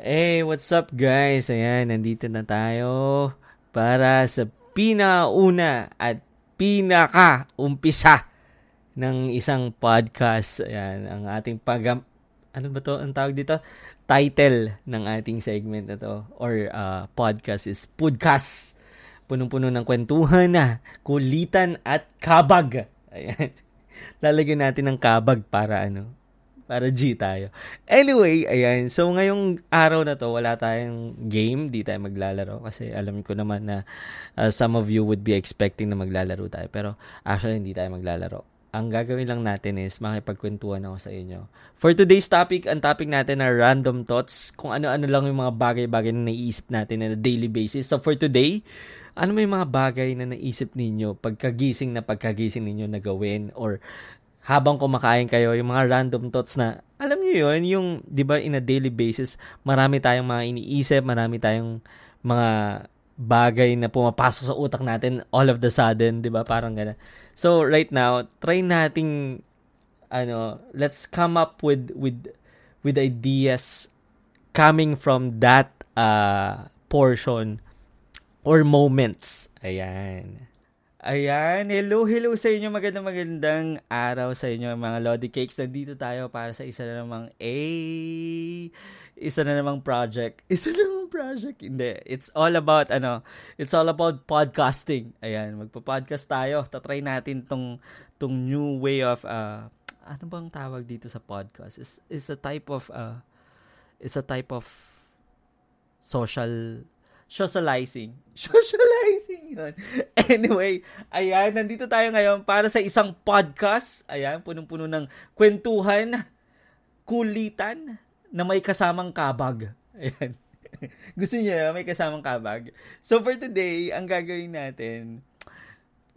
Hey, what's up guys? Ayan, nandito na tayo para sa pinauna at pinaka-umpisa ng isang podcast. Ayan, ang ating pag... Ano ba to? Ang tawag dito? Title ng ating segment na to or uh, podcast is Podcast. Punong-puno ng kwentuhan na, kulitan at kabag. Ayan. Lalagyan natin ng kabag para ano, para G tayo. Anyway, ayan. So, ngayong araw na to, wala tayong game. Di tayo maglalaro. Kasi alam ko naman na uh, some of you would be expecting na maglalaro tayo. Pero actually, hindi tayo maglalaro. Ang gagawin lang natin is makipagkwentuhan ako sa inyo. For today's topic, ang topic natin na random thoughts. Kung ano-ano lang yung mga bagay-bagay na naiisip natin na daily basis. So, for today, ano may mga bagay na naisip ninyo pagkagising na pagkagising ninyo na gawin or habang kumakain kayo, yung mga random thoughts na, alam niyo yun, yung, di ba, in a daily basis, marami tayong mga iniisip, marami tayong mga bagay na pumapasok sa utak natin all of the sudden, di ba? Parang gano'n. So, right now, try nating, ano, let's come up with, with, with ideas coming from that uh, portion or moments. Ayan. Ayan, hello, hello sa inyo. Magandang magandang araw sa inyo mga Lodi Cakes. Nandito tayo para sa isa na namang A, isa na namang project. Isa na namang project. Hindi, it's all about ano, it's all about podcasting. Ayan, magpo-podcast tayo. Tatry natin tong tong new way of uh, ano bang tawag dito sa podcast? Is is a type of uh, is a type of social socializing. Socializing yun. Anyway, ayan, nandito tayo ngayon para sa isang podcast. Ayan, punong-puno ng kwentuhan, kulitan, na may kasamang kabag. Ayan. Gusto niyo may kasamang kabag? So for today, ang gagawin natin,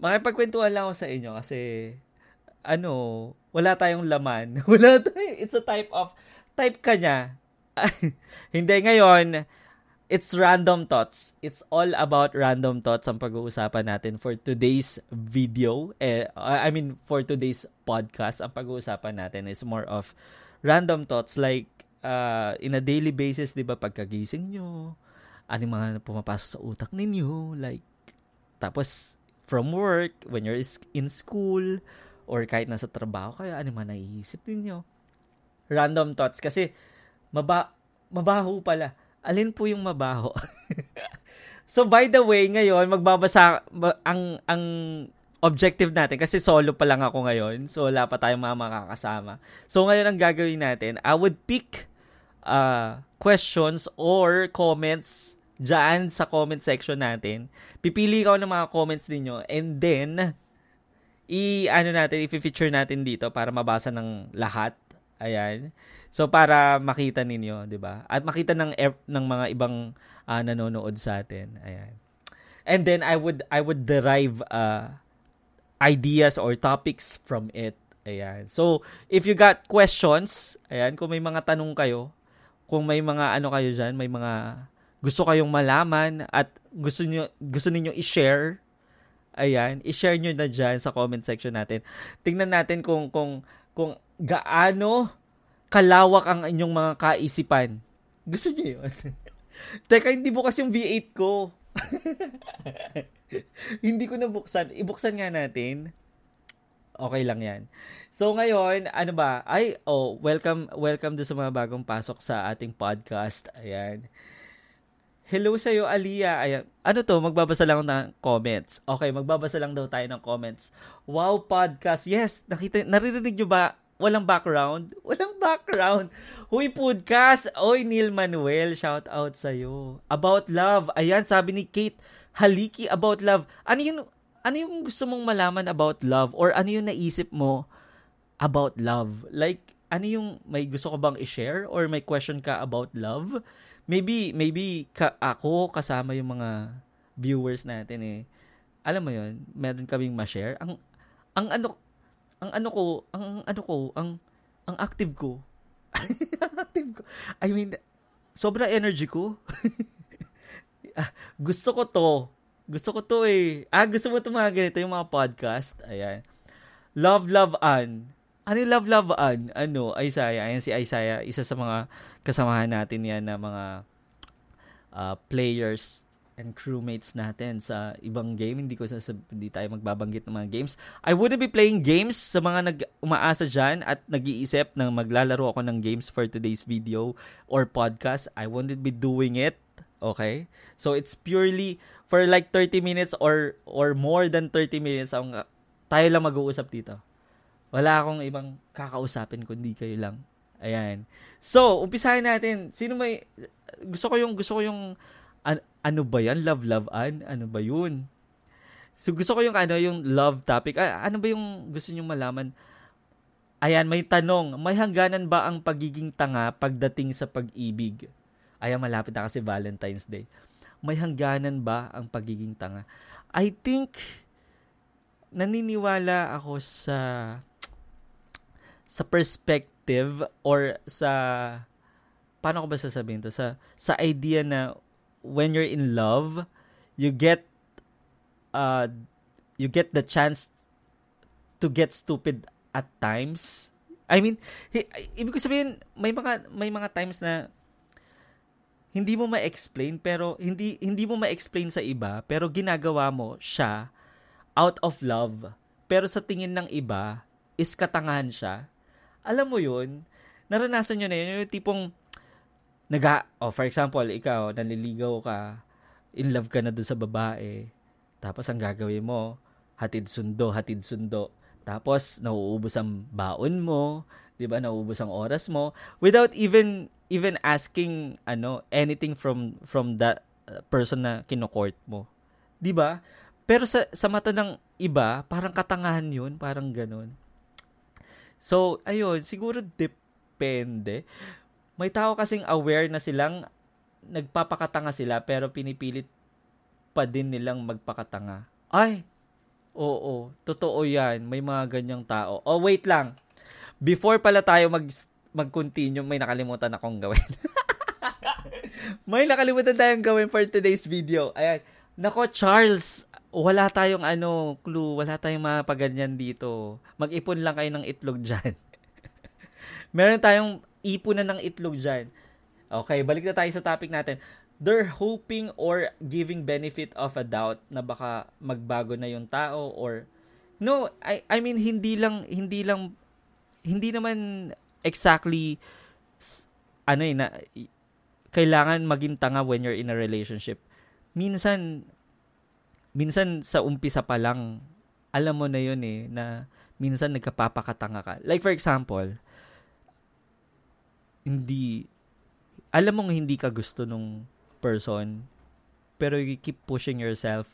makipagkwentuhan lang ako sa inyo kasi ano, wala tayong laman. Wala tayong, it's a type of, type ka niya. Hindi ngayon, it's random thoughts. It's all about random thoughts ang pag-uusapan natin for today's video. Eh, I mean, for today's podcast, ang pag-uusapan natin is more of random thoughts like uh, in a daily basis, di ba, pagkagising nyo, ano mga pumapasok sa utak ninyo, like, tapos, from work, when you're in school, or kahit nasa trabaho kayo, ano man naiisip ninyo. Random thoughts. Kasi, maba, mabaho pala alin po yung mabaho? so by the way, ngayon magbabasa ang ang objective natin kasi solo pa lang ako ngayon. So wala pa tayong mga makakasama. So ngayon ang gagawin natin, I would pick uh, questions or comments dyan sa comment section natin. Pipili ko ng mga comments ninyo and then i ano natin, i-feature natin dito para mabasa ng lahat. Ayan. So para makita ninyo, 'di ba? At makita ng ng mga ibang uh, nanonood sa atin. Ayan. And then I would I would derive uh, ideas or topics from it. Ayan. So, if you got questions, ayan, kung may mga tanong kayo, kung may mga ano kayo diyan, may mga gusto kayong malaman at gusto niyo gusto niyo i-share, ayan, i-share niyo na diyan sa comment section natin. Tingnan natin kung kung kung gaano kalawak ang inyong mga kaisipan. Gusto niyo yun? Teka, hindi bukas yung V8 ko. hindi ko nabuksan. Ibuksan nga natin. Okay lang yan. So ngayon, ano ba? Ay, oh, welcome welcome do sa mga bagong pasok sa ating podcast. Ayan. Hello sa iyo, Alia. Ayan. Ano to? Magbabasa lang ng comments. Okay, magbabasa lang daw tayo ng comments. Wow, podcast. Yes, nakita naririnig niyo ba Walang background? Walang background. Huy, podcast. Oy, Neil Manuel, shout out sa'yo. About love. Ayan, sabi ni Kate Haliki about love. Ano yung, ano yung gusto mong malaman about love? Or ano yung naisip mo about love? Like, ano yung may gusto ko bang i-share? Or may question ka about love? Maybe, maybe ka, ako kasama yung mga viewers natin eh. Alam mo yun, meron kaming ma-share. Ang, ang ano, ang ano ko, ang ano ko, ang ang active ko. active ko. I mean, sobra energy ko. ah, gusto ko to. Gusto ko to eh. Ah, gusto mo to mga ganito, yung mga podcast. Ayan. Love, love, an. ano yung love love an? Ano, Isaiah. Ayan si Isaiah, isa sa mga kasamahan natin yan na mga uh, players and crewmates natin sa ibang game. Hindi ko sasab- hindi tayo magbabanggit ng mga games. I wouldn't be playing games sa mga nag umaasa dyan at nag-iisip na maglalaro ako ng games for today's video or podcast. I wouldn't be doing it. Okay? So it's purely for like 30 minutes or or more than 30 minutes ang tayo lang mag-uusap dito. Wala akong ibang kakausapin kundi kayo lang. Ayan. So, umpisahan natin. Sino may gusto ko yung gusto ko yung ano ba yan? Love, love, an? Ano ba yun? So, gusto ko yung ano, yung love topic. Ah, ano ba yung gusto niyo malaman? Ayan, may tanong. May hangganan ba ang pagiging tanga pagdating sa pag-ibig? Ayan, malapit na kasi Valentine's Day. May hangganan ba ang pagiging tanga? I think, naniniwala ako sa sa perspective or sa paano ko ba sasabihin to sa sa idea na when you're in love, you get uh you get the chance to get stupid at times. I mean, hi, ibig ko sabihin may mga may mga times na hindi mo ma-explain pero hindi hindi mo ma-explain sa iba pero ginagawa mo siya out of love. Pero sa tingin ng iba is katangahan siya. Alam mo 'yun? Naranasan niyo na yun, yung tipong naga, oh, for example, ikaw, naliligaw ka, in love ka na doon sa babae, tapos ang gagawin mo, hatid sundo, hatid sundo. Tapos, nauubos ang baon mo, 'di ba? Nauubos ang oras mo without even even asking ano anything from from that uh, person na kinokort mo. 'Di ba? Pero sa sa mata ng iba, parang katangahan 'yun, parang ganun. So, ayun, siguro depende may tao kasing aware na silang nagpapakatanga sila pero pinipilit pa din nilang magpakatanga. Ay, oo, totoo yan. May mga ganyang tao. Oh, wait lang. Before pala tayo mag mag-continue, may nakalimutan akong gawin. may nakalimutan tayong gawin for today's video. Ayan. Nako, Charles, wala tayong ano, clue, wala tayong mga paganyan dito. Mag-ipon lang kayo ng itlog dyan. Meron tayong ipunan ng itlog dyan. Okay, balik na tayo sa topic natin. They're hoping or giving benefit of a doubt na baka magbago na yung tao or no, I I mean hindi lang hindi lang hindi naman exactly ano eh na kailangan maging tanga when you're in a relationship. Minsan minsan sa umpisa pa lang alam mo na yun eh na minsan nagkapapakatanga ka. Like for example, hindi alam mong hindi ka gusto nung person pero you keep pushing yourself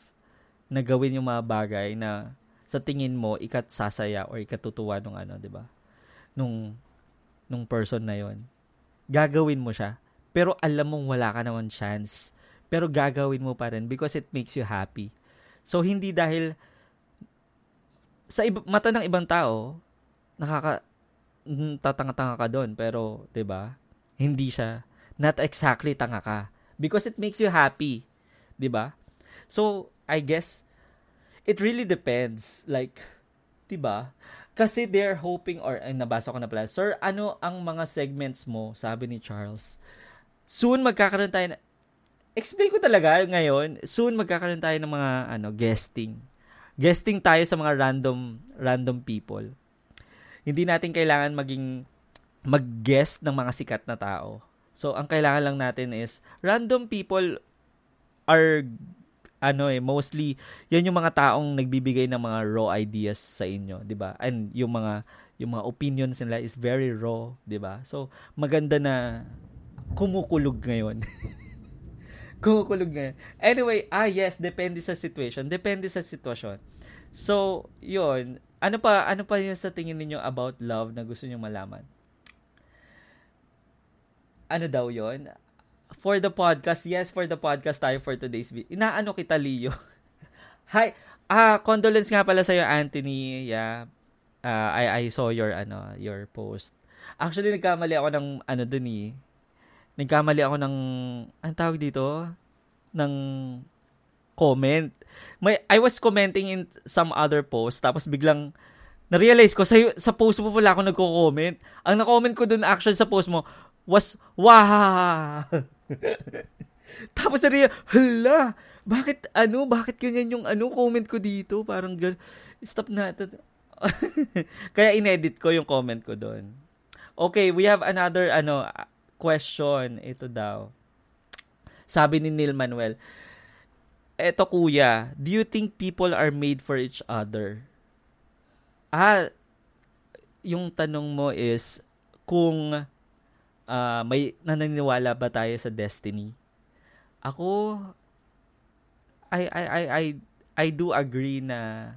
na gawin yung mga bagay na sa tingin mo ikat sasaya or ikatutuwa nung ano, 'di ba? Nung nung person na 'yon. Gagawin mo siya. Pero alam mong wala ka naman chance. Pero gagawin mo pa rin because it makes you happy. So hindi dahil sa iba, mata ng ibang tao, nakaka tatanga-tanga ka doon pero 'di ba? Hindi siya not exactly tanga ka because it makes you happy, 'di ba? So, I guess it really depends like 'di ba? Kasi they're hoping or ay nabasa ko na pala. Sir, ano ang mga segments mo? Sabi ni Charles. Soon magkakaroon tayo na, explain ko talaga ngayon, soon magkakaroon tayo ng mga ano, guesting. Guesting tayo sa mga random random people hindi natin kailangan maging mag-guest ng mga sikat na tao. So, ang kailangan lang natin is random people are ano eh mostly yan yung mga taong nagbibigay ng mga raw ideas sa inyo, 'di ba? And yung mga yung mga opinions nila is very raw, 'di ba? So, maganda na kumukulog ngayon. kumukulog ngayon. Anyway, ah yes, depende sa situation. Depende sa sitwasyon. So, yun, ano pa, ano pa yung sa tingin niyo about love na gusto niyo malaman? Ano daw yon? For the podcast, yes, for the podcast tayo for today's video. Inaano kita, Leo? Hi, ah, condolence nga pala sa iyo, Anthony. Yeah. Uh, I I saw your ano, your post. Actually, nagkamali ako ng ano dun eh. Nagkamali ako ng ang tawag dito ng comment. May I was commenting in some other post tapos biglang na-realize ko, sa, sa post mo pala ako nagko-comment. Ang na-comment ko dun actually sa post mo was, wow! Tapos na hala, bakit ano, bakit ganyan yung ano, comment ko dito? Parang, stop na. Kaya inedit ko yung comment ko doon. Okay, we have another ano question. Ito daw. Sabi ni Neil Manuel, Eto kuya, do you think people are made for each other? Ah, yung tanong mo is kung uh, may naniniwala ba tayo sa destiny? Ako I I I I I do agree na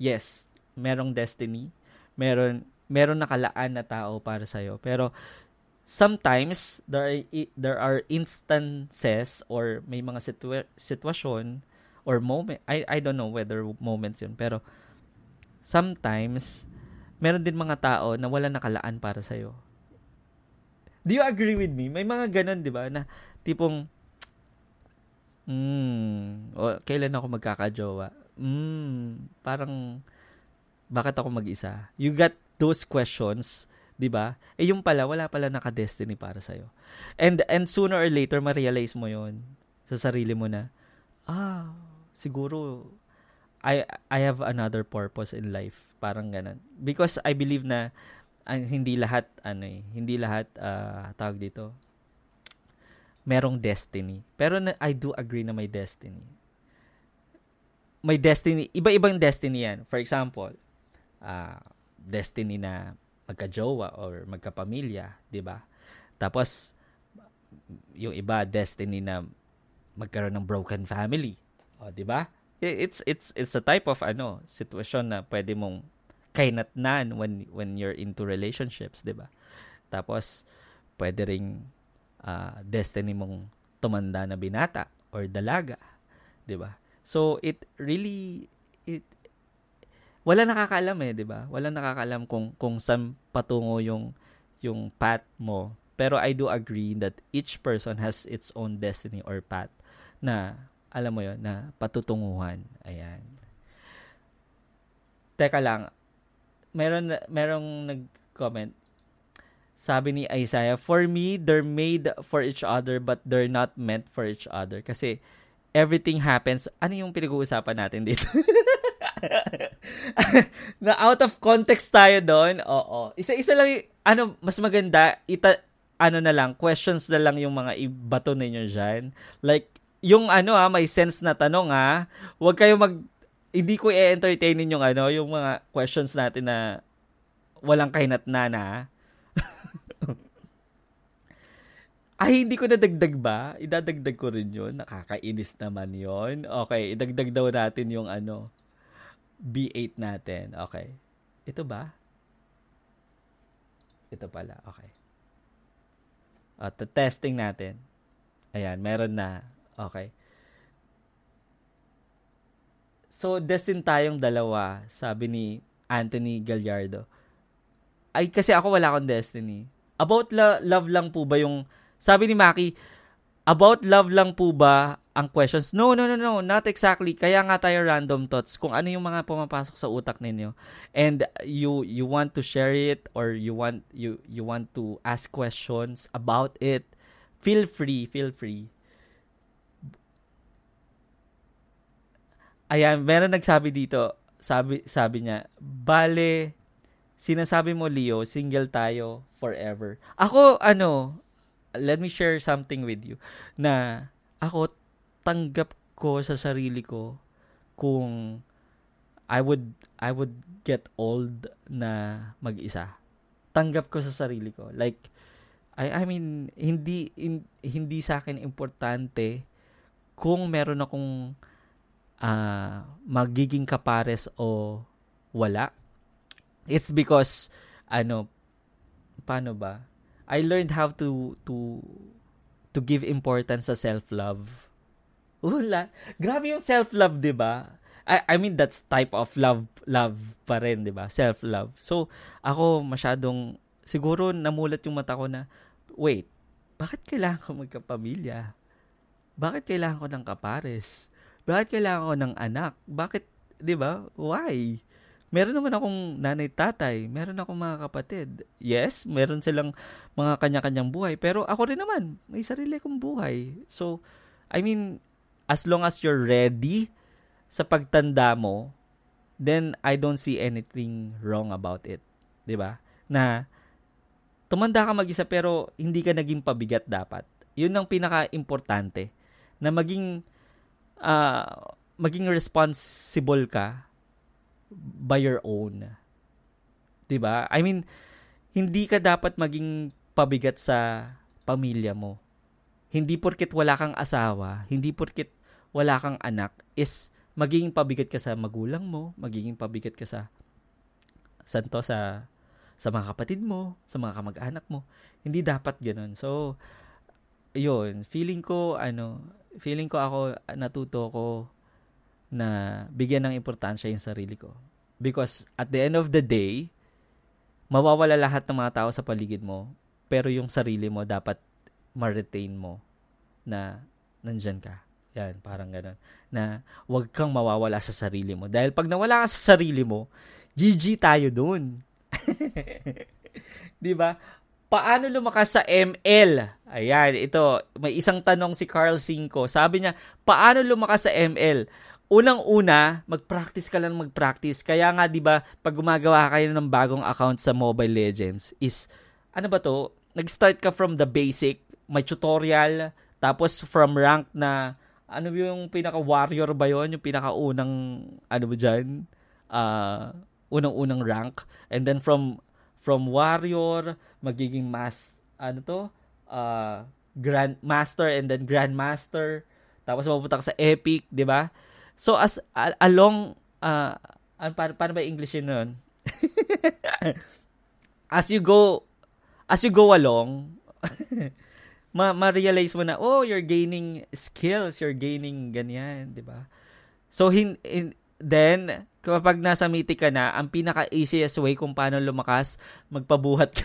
yes, merong destiny. Meron meron nakalaan na tao para sa iyo. Pero sometimes there are, there are instances or may mga situa- sitwasyon or moment I I don't know whether moments yun pero sometimes, meron din mga tao na wala nakalaan para sa'yo. Do you agree with me? May mga ganun, di ba? Na tipong, hmm, o, kailan ako magkakajowa? Hmm, parang, bakit ako mag-isa? You got those questions, 'di ba? Eh yung pala wala pala naka-destiny para sa. And and sooner or later ma-realize mo 'yon sa sarili mo na ah, siguro I I have another purpose in life. Parang ganun. Because I believe na uh, hindi lahat ano eh, hindi lahat uh, tawag dito merong destiny. Pero na, I do agree na may destiny. May destiny, iba-ibang destiny yan. For example, uh, destiny na magka-jowa or magkapamilya, 'di ba? Tapos yung iba destiny na magkaroon ng broken family. O, 'di ba? it's it's it's a type of ano sitwasyon na pwede mong kainatnan when when you're into relationships, 'di ba? Tapos pwede ring uh, destiny mong tumanda na binata or dalaga, 'di ba? So it really it wala nakakaalam eh, 'di ba? Wala nakakaalam kung kung saan patungo yung yung path mo. Pero I do agree that each person has its own destiny or path na alam mo yon na patutunguhan. Ayan. Teka lang. Meron, merong nag-comment. Sabi ni Isaiah, For me, they're made for each other but they're not meant for each other. Kasi everything happens. Ano yung pinag-uusapan natin dito? na out of context tayo doon. Oo. Isa-isa lang, ano, mas maganda, ita, ano na lang, questions na lang yung mga ibato ninyo dyan. Like, yung ano ah, may sense na tanong ah. Huwag kayo mag hindi ko i-entertainin yung ano, yung mga questions natin na walang kahinatna na. Ay, hindi ko nadagdag ba? Idadagdag ko rin yun. Nakakainis naman yon Okay, idagdag daw natin yung ano, B8 natin. Okay. Ito ba? Ito pala. Okay. At testing natin. Ayan, meron na. Okay. So, destined tayong dalawa, sabi ni Anthony Gallardo. Ay, kasi ako wala akong destiny. About lo- love lang po ba yung, sabi ni Maki, about love lang po ba ang questions? No, no, no, no, not exactly. Kaya nga tayo random thoughts kung ano yung mga pumapasok sa utak ninyo. And you you want to share it or you want you you want to ask questions about it. Feel free, feel free. Ayan, meron nagsabi dito, sabi sabi niya, bale sinasabi mo Leo, single tayo forever. Ako ano, let me share something with you na ako tanggap ko sa sarili ko kung I would I would get old na mag-isa. Tanggap ko sa sarili ko. Like I I mean hindi in, hindi sa akin importante kung meron akong uh, magiging kapares o wala. It's because ano paano ba? I learned how to to to give importance sa self-love. Wala. Grabe yung self-love, 'di ba? I, I mean that's type of love love pa rin, 'di ba? Self-love. So, ako masyadong siguro namulat yung mata ko na wait, bakit kailangan ko magkapamilya? Bakit kailangan ko ng kapares? Bakit kailangan ko ng anak? Bakit, 'di ba? Why? Meron naman akong nanay tatay, meron akong mga kapatid. Yes, meron silang mga kanya-kanyang buhay, pero ako rin naman, may sarili kong buhay. So, I mean, as long as you're ready sa pagtanda mo, then I don't see anything wrong about it. 'Di ba? Na tumanda ka mag-isa pero hindi ka naging pabigat dapat. 'Yun ang pinaka-importante na maging uh, maging responsible ka by your own. 'Di ba? I mean, hindi ka dapat maging pabigat sa pamilya mo. Hindi porket wala kang asawa, hindi porket wala kang anak is magiging pabigat ka sa magulang mo, magiging pabigat ka sa santo sa sa mga kapatid mo, sa mga kamag-anak mo. Hindi dapat ganoon. So, yun, feeling ko, ano, feeling ko ako, natuto ko na bigyan ng importansya yung sarili ko. Because at the end of the day, mawawala lahat ng mga tao sa paligid mo, pero yung sarili mo dapat ma-retain mo na nandyan ka. Yan, parang ganun. Na wag kang mawawala sa sarili mo. Dahil pag nawala ka sa sarili mo, GG tayo dun. 'Di ba? Paano lumakas sa ML? Ayan, ito, may isang tanong si Carl Cinco. Sabi niya, paano lumakas sa ML? unang-una, mag-practice ka lang mag-practice. Kaya nga 'di ba, pag gumagawa kayo ng bagong account sa Mobile Legends is ano ba 'to? Nag-start ka from the basic, may tutorial, tapos from rank na ano yung pinaka warrior ba 'yon, yung pinaka unang ano ba diyan? Uh, unang-unang rank and then from from warrior magiging mas ano to? Uh, grand master and then grandmaster tapos mapupunta ka sa epic, 'di ba? So as uh, along uh, ano, paano, paano ba English yun nun? as you go as you go along ma ma-realize mo na oh you're gaining skills you're gaining ganyan di ba so hin, in, then kapag nasa mythic ka na ang pinaka easiest way kung paano lumakas magpabuhat ka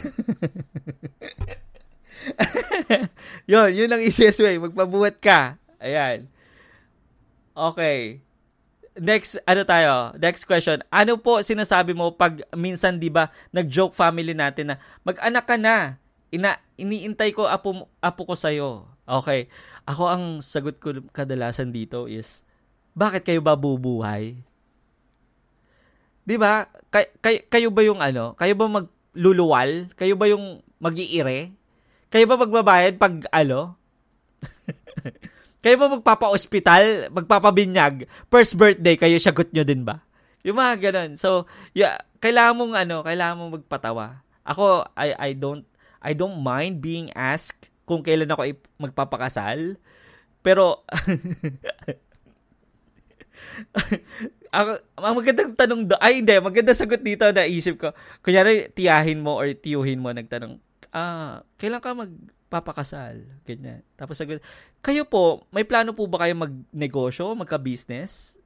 yun yun ang easiest way magpabuhat ka ayan Okay. Next, ano tayo? Next question. Ano po sinasabi mo pag minsan 'di ba nag-joke family natin na mag-anak ka na. Ina iniintay ko apo apo ko sa iyo. Okay. Ako ang sagot ko kadalasan dito is bakit kayo ba bubuhay? 'Di ba? Kay, kay, kayo ba yung ano? Kayo ba magluluwal? Kayo ba yung magiire? Kayo ba magbabayad pag ano? Kayo ba magpapa-ospital, magpapabinyag, first birthday, kayo sagot nyo din ba? Yung mga ganun. So, yeah, kailangan mong ano, kailangan mong magpatawa. Ako, I, I don't, I don't mind being asked kung kailan ako magpapakasal. Pero, ang, ang magandang tanong do, ay hindi, magandang sagot dito na isip ko. Kunyari, tiyahin mo or tiyuhin mo nagtanong, ah, kailan ka mag papakasal. Ganyan. Tapos sagot, kayo po, may plano po ba kayo magnegosyo, magka-business?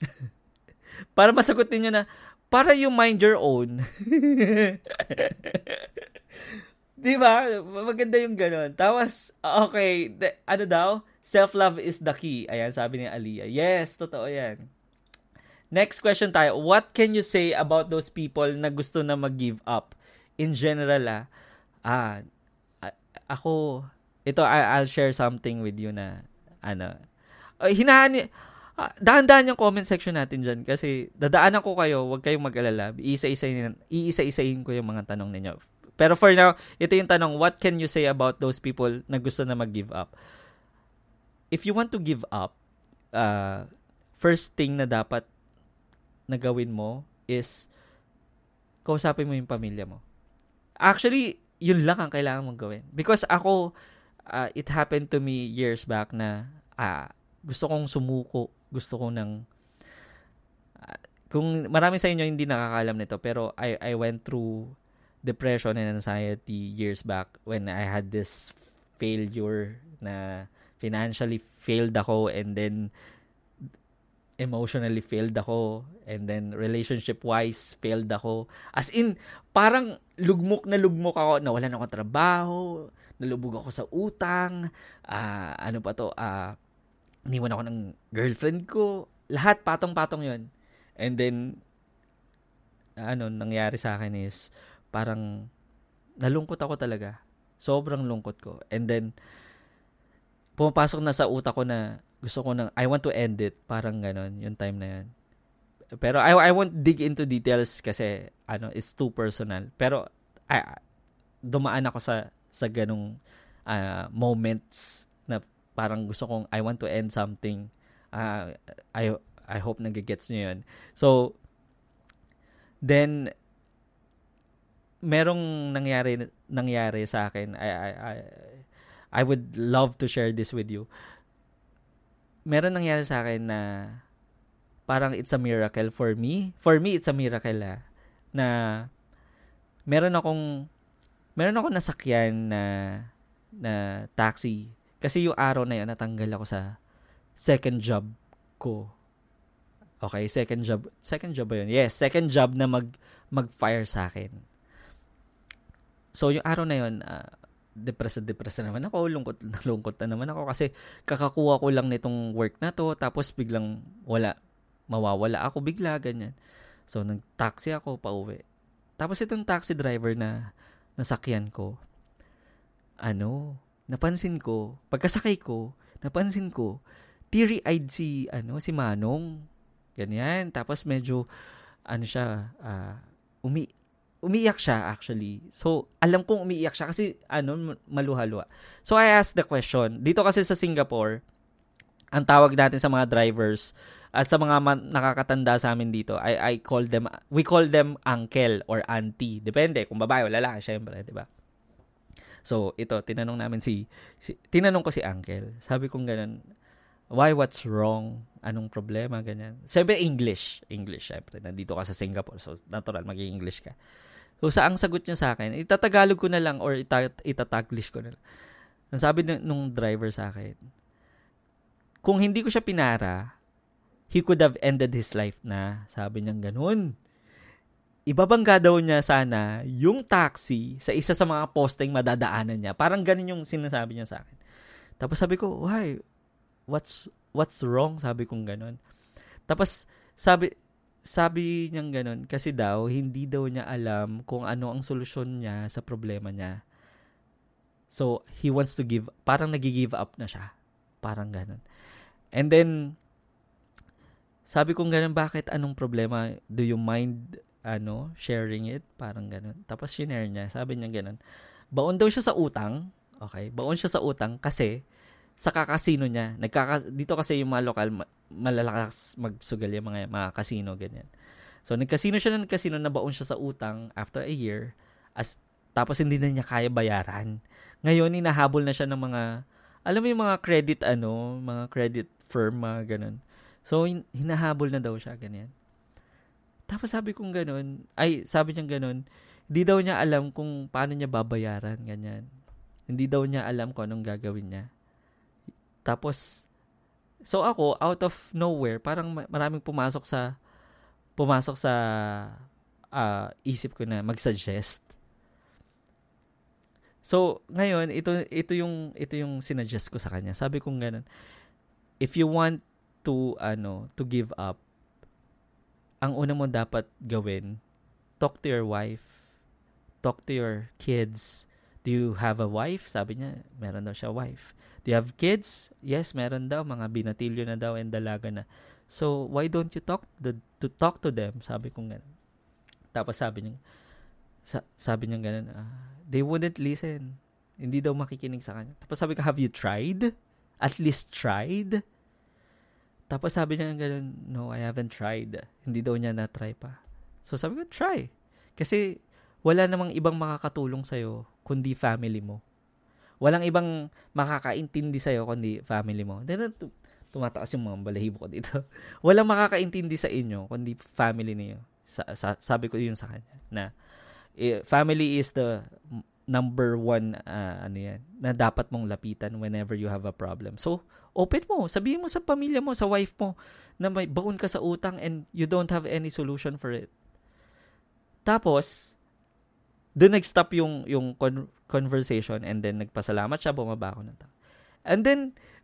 para masagot niyo na, para yung mind your own. Di ba? Maganda yung ganun. Tapos, okay, the, ano daw? Self-love is the key. Ayan, sabi ni Aliyah. Yes, totoo yan. Next question tayo. What can you say about those people na gusto na mag-give up? In general, ah, ah ako, ito, I, I'll share something with you na, ano, uh, hinahani, uh, dahan-dahan yung comment section natin dyan kasi dadaanan ko kayo, huwag kayong mag-alala. Iisa-isahin, iisa-isahin ko yung mga tanong ninyo. Pero for now, ito yung tanong, what can you say about those people na gusto na mag-give up? If you want to give up, uh, first thing na dapat na gawin mo is kausapin mo yung pamilya mo. Actually, yun lang ang kailangan mong gawin. Because ako, uh, it happened to me years back na uh, gusto kong sumuko, gusto ko ng uh, kung marami sa inyo hindi nakakaalam nito pero I I went through depression and anxiety years back when I had this failure na financially failed ako and then emotionally failed ako and then relationship wise failed ako. As in parang lugmok na lugmok ako. Nawalan ako trabaho nalubog ako sa utang uh, ano pa to uh, niwan ako ng girlfriend ko. Lahat patong-patong yon and then ano nangyari sa akin is parang nalungkot ako talaga. Sobrang lungkot ko. And then pumapasok na sa utak ko na gusto ko nang I want to end it. Parang ganon, yung time na yan. Pero I, I won't dig into details kasi ano, it's too personal. Pero I, dumaan ako sa sa ganong uh, moments na parang gusto kong I want to end something. Uh, I I hope nagigets niyo yun. So, then, merong nangyari nangyari sa akin. I, I, I, I would love to share this with you. Meron nangyari sa akin na parang it's a miracle for me. For me, it's a miracle ah, na meron akong meron ako nasakyan na na taxi kasi yung araw na yun natanggal ako sa second job ko. Okay, second job. Second job ba yun? Yes, second job na mag mag-fire sa akin. So, yung araw na yun, uh, depressed depressed na naman ako, lungkot na lungkot na naman ako kasi kakakuha ko lang nitong work na to tapos biglang wala mawawala ako bigla ganyan. So nag-taxi ako pauwi. Tapos itong taxi driver na nasakyan ko ano, napansin ko, pagkasakay ko, napansin ko teary-eyed si ano si Manong. Ganyan. Tapos medyo ano siya uh, umi umiiyak siya actually. So, alam kong umiiyak siya kasi ano, maluhalwa. So, I asked the question. Dito kasi sa Singapore, ang tawag natin sa mga drivers at sa mga man- nakakatanda sa amin dito, I, I call them, we call them uncle or auntie. Depende kung babae o lalaki, syempre, di ba? So, ito, tinanong namin si, si, tinanong ko si uncle. Sabi kong ganun, why, what's wrong? Anong problema, ganyan. Siyempre, English. English, syempre. Nandito ka sa Singapore, so natural, mag-English ka. So, sa ang sagot niya sa akin, itatagalog ko na lang or ita- itataglish ko na lang. Ang sabi n- nung driver sa akin, kung hindi ko siya pinara, he could have ended his life na. Sabi niya ganun. Ibabangga daw niya sana yung taxi sa isa sa mga posting madadaanan niya. Parang ganun yung sinasabi niya sa akin. Tapos sabi ko, why? What's what's wrong? Sabi kong ganun. Tapos sabi sabi niyang ganun kasi daw hindi daw niya alam kung ano ang solusyon niya sa problema niya. So, he wants to give, parang nag-give up na siya. Parang ganun. And then, sabi kong ganun, bakit anong problema? Do you mind, ano, sharing it? Parang ganun. Tapos, shinare niya. Sabi niya ganun. Baon daw siya sa utang. Okay? Baon siya sa utang kasi sa kakasino niya. Nagkaka, dito kasi yung mga lokal, malalakas magsugal yung mga, mga casino, ganyan. So, nagkasino siya ng casino, nabaon siya sa utang after a year, as, tapos hindi na niya kaya bayaran. Ngayon, inahabol na siya ng mga, alam mo yung mga credit, ano, mga credit firm, mga ganun. So, hin- hinahabol na daw siya, ganyan. Tapos sabi kong ganun, ay, sabi niya ganun, hindi daw niya alam kung paano niya babayaran, ganyan. Hindi daw niya alam kung anong gagawin niya. Tapos, so ako, out of nowhere, parang maraming pumasok sa, pumasok sa uh, isip ko na mag-suggest. So, ngayon, ito, ito yung, ito yung sinuggest ko sa kanya. Sabi kong ganun, if you want to, ano, to give up, ang una mo dapat gawin, talk to your wife, talk to your kids. Do you have a wife? Sabi niya, meron daw siya wife. Do you have kids? Yes, meron daw. Mga binatilyo na daw and dalaga na. So, why don't you talk the, to talk to them? Sabi ko ganun. Tapos sabi niya, sa, sabi niya ganun, uh, they wouldn't listen. Hindi daw makikinig sa kanya. Tapos sabi ko, have you tried? At least tried? Tapos sabi niya ganun, no, I haven't tried. Hindi daw niya na-try pa. So sabi ko, try. Kasi wala namang ibang makakatulong sa'yo kundi family mo. Walang ibang makakaintindi sa'yo kundi family mo. Then, tumataas yung mga balahibo ko dito. Walang makakaintindi sa inyo kundi family niyo. Sa, sa, sabi ko yun sa kanya na eh, family is the number one uh, ano yan na dapat mong lapitan whenever you have a problem. So, open mo. Sabihin mo sa pamilya mo, sa wife mo na may baon ka sa utang and you don't have any solution for it. Tapos, doon nag-stop yung, yung con- conversation and then nagpasalamat siya, bumaba ako ng tao. And then,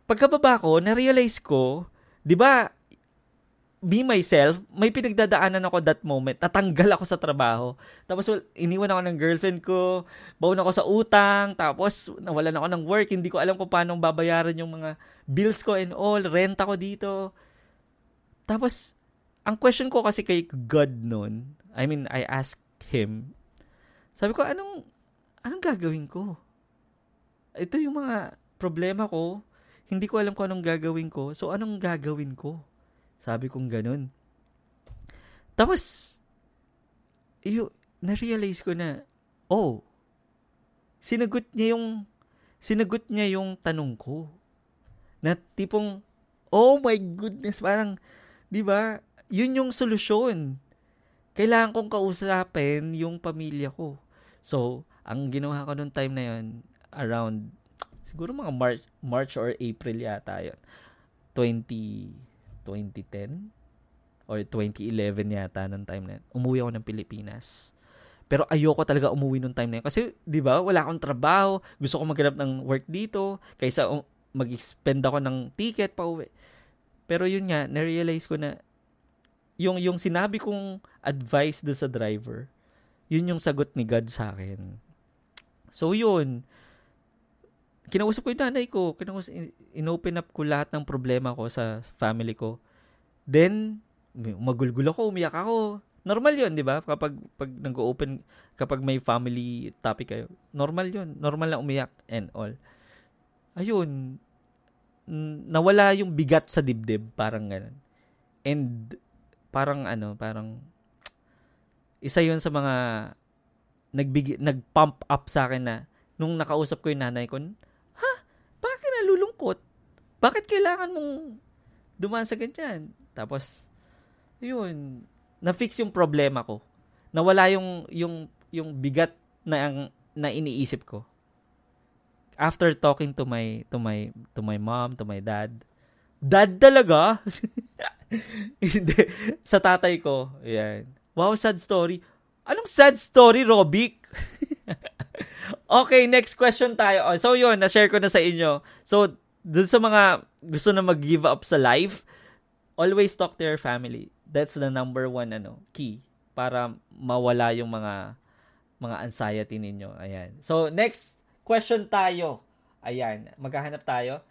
pagkababa ko, na-realize ko, di ba, me myself, may pinagdadaanan ako that moment. Natanggal ako sa trabaho. Tapos well, iniwan ako ng girlfriend ko, baon ako sa utang, tapos nawalan ako ng work, hindi ko alam kung paano babayaran yung mga bills ko and all, rent ako dito. Tapos ang question ko kasi kay God noon, I mean, I asked him, sabi ko, anong, anong gagawin ko? Ito yung mga problema ko, hindi ko alam kung anong gagawin ko, so anong gagawin ko? Sabi kong ganun. Tapos, iyo, na-realize ko na, oh, sinagot niya yung, sinagot niya yung tanong ko. Na tipong, oh my goodness, parang, di ba, yun yung solusyon. Kailangan kong kausapin yung pamilya ko. So, ang ginawa ko nung time na yun, around, siguro mga March, March or April yata yun. 20, 2010 or 2011 yata ng time na yun. Umuwi ako ng Pilipinas. Pero ayoko talaga umuwi nung time na yun. Kasi, di ba, wala akong trabaho. Gusto ko maghanap ng work dito. Kaysa um, mag-spend ako ng ticket pa uwi. Pero yun nga, na-realize ko na yung, yung sinabi kong advice do sa driver, yun yung sagot ni God sa akin. So yun, kinausap ko yung nanay ko, kinausap, in-open up ko lahat ng problema ko sa family ko. Then, magulgul ako, umiyak ako. Normal yun, di ba? Kapag pag nag-open, kapag may family topic kayo, normal yun. Normal na umiyak and all. Ayun, nawala yung bigat sa dibdib, parang ganun. And, parang ano, parang, isa yun sa mga nagbig nag-pump up sa akin na nung nakausap ko yung nanay ko, nalulungkot. Bakit kailangan mong dumaan sa ganyan? Tapos, yun, na-fix yung problema ko. Nawala yung, yung, yung bigat na, ang, na iniisip ko. After talking to my, to my, to my mom, to my dad, dad talaga? Hindi. sa tatay ko, yan. Wow, sad story. Anong sad story, Robic? okay, next question tayo. Oh, so yun, na-share ko na sa inyo. So, dun sa mga gusto na mag-give up sa life, always talk to your family. That's the number one ano, key para mawala yung mga mga anxiety ninyo. Ayan. So, next question tayo. Ayan. Maghahanap tayo.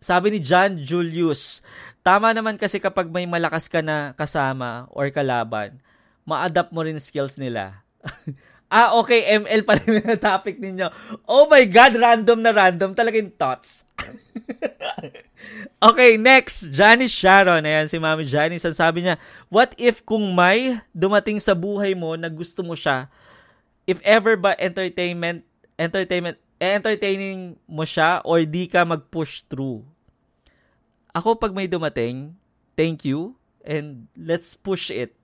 Sabi ni John Julius, tama naman kasi kapag may malakas ka na kasama or kalaban, ma-adapt mo rin skills nila. ah, okay, ML pa rin yung topic ninyo. Oh my God, random na random. Talaga yung thoughts. okay, next. Janice Sharon. Ayan, si Mami Janice. Ang sabi niya, what if kung may dumating sa buhay mo na gusto mo siya, if ever ba entertainment, entertainment, entertaining mo siya or di ka mag-push through? Ako, pag may dumating, thank you, and let's push it.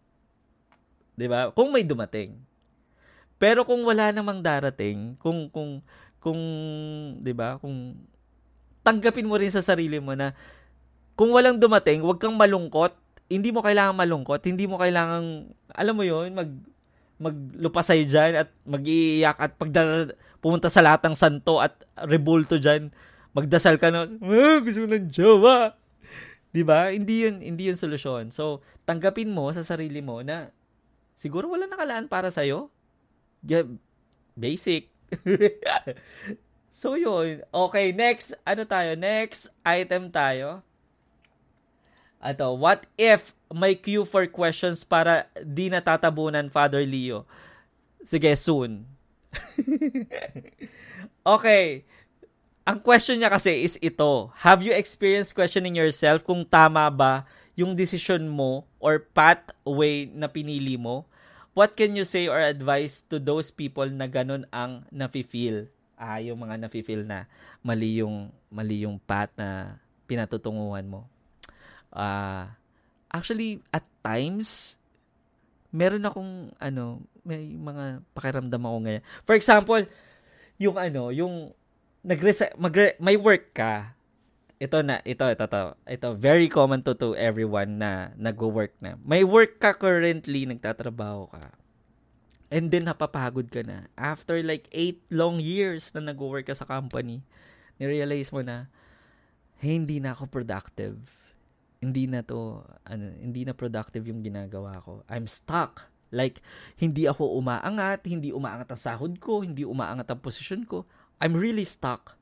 'Di ba? Kung may dumating. Pero kung wala namang darating, kung kung kung 'di ba, kung tanggapin mo rin sa sarili mo na kung walang dumating, huwag kang malungkot. Hindi mo kailangan malungkot, hindi mo kailangan alam mo 'yon, mag maglupasay diyan at magiiyak at pagda pumunta sa lahat ng santo at rebulto diyan, magdasal ka na, ah, gusto ng jowa. 'Di ba? Hindi 'yun, hindi 'yun solusyon. So, tanggapin mo sa sarili mo na siguro wala nakalaan para sa'yo Yeah, basic. so yun. Okay, next. Ano tayo? Next item tayo. Ato, what if may queue for questions para di natatabunan, Father Leo? Sige, soon. okay. Ang question niya kasi is ito. Have you experienced questioning yourself kung tama ba yung decision mo or pathway na pinili mo? what can you say or advise to those people na ganun ang nafi-feel? Ah, yung mga nafi-feel na mali yung mali yung path na pinatutunguhan mo. Ah, uh, actually at times meron akong ano, may mga pakiramdam ako ngayon. For example, yung ano, yung nag may work ka ito na, ito, ito, ito, ito, very common to to everyone na nagwo-work na. May work ka currently, nagtatrabaho ka. And then, napapagod ka na. After like 8 long years na nagwo-work ka sa company, nirealize mo na, hey, hindi na ako productive. hindi na to, ano, hindi na productive yung ginagawa ko. I'm stuck. Like, hindi ako umaangat, hindi umaangat ang sahod ko, hindi umaangat ang posisyon ko. I'm really stuck.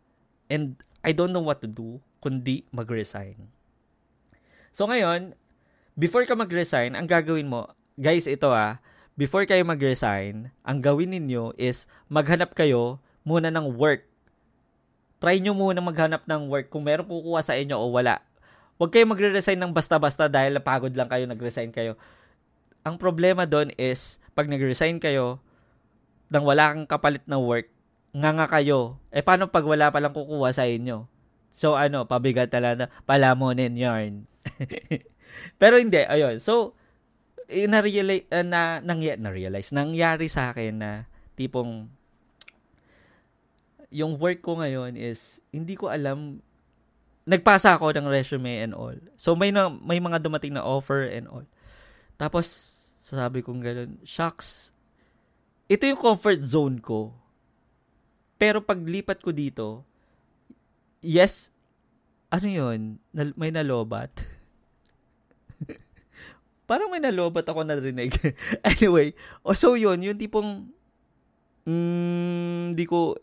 And I don't know what to do, kundi mag-resign. So ngayon, before ka mag-resign, ang gagawin mo, guys, ito ah, before kayo mag-resign, ang gawin ninyo is maghanap kayo muna ng work. Try nyo muna maghanap ng work kung meron kukuha sa inyo o wala. Huwag kayo magre-resign ng basta-basta dahil pagod lang kayo, nag-resign kayo. Ang problema doon is, pag nag-resign kayo, nang wala kang kapalit na work, nga nga kayo. Eh, paano pag wala palang kukuha sa inyo? So, ano, pabigat talaga palamunin yarn. Pero hindi, ayun. So, eh, na-realize, uh, na, nangy- na-realize, nangyari sa akin na tipong yung work ko ngayon is hindi ko alam nagpasa ako ng resume and all. So may na, may mga dumating na offer and all. Tapos sabi kong ganoon, shucks. Ito yung comfort zone ko. Pero paglipat ko dito, yes, ano yun? May nalobat. Parang may nalobat ako narinig. anyway, oh, so yun, yung tipong, mm, di ko,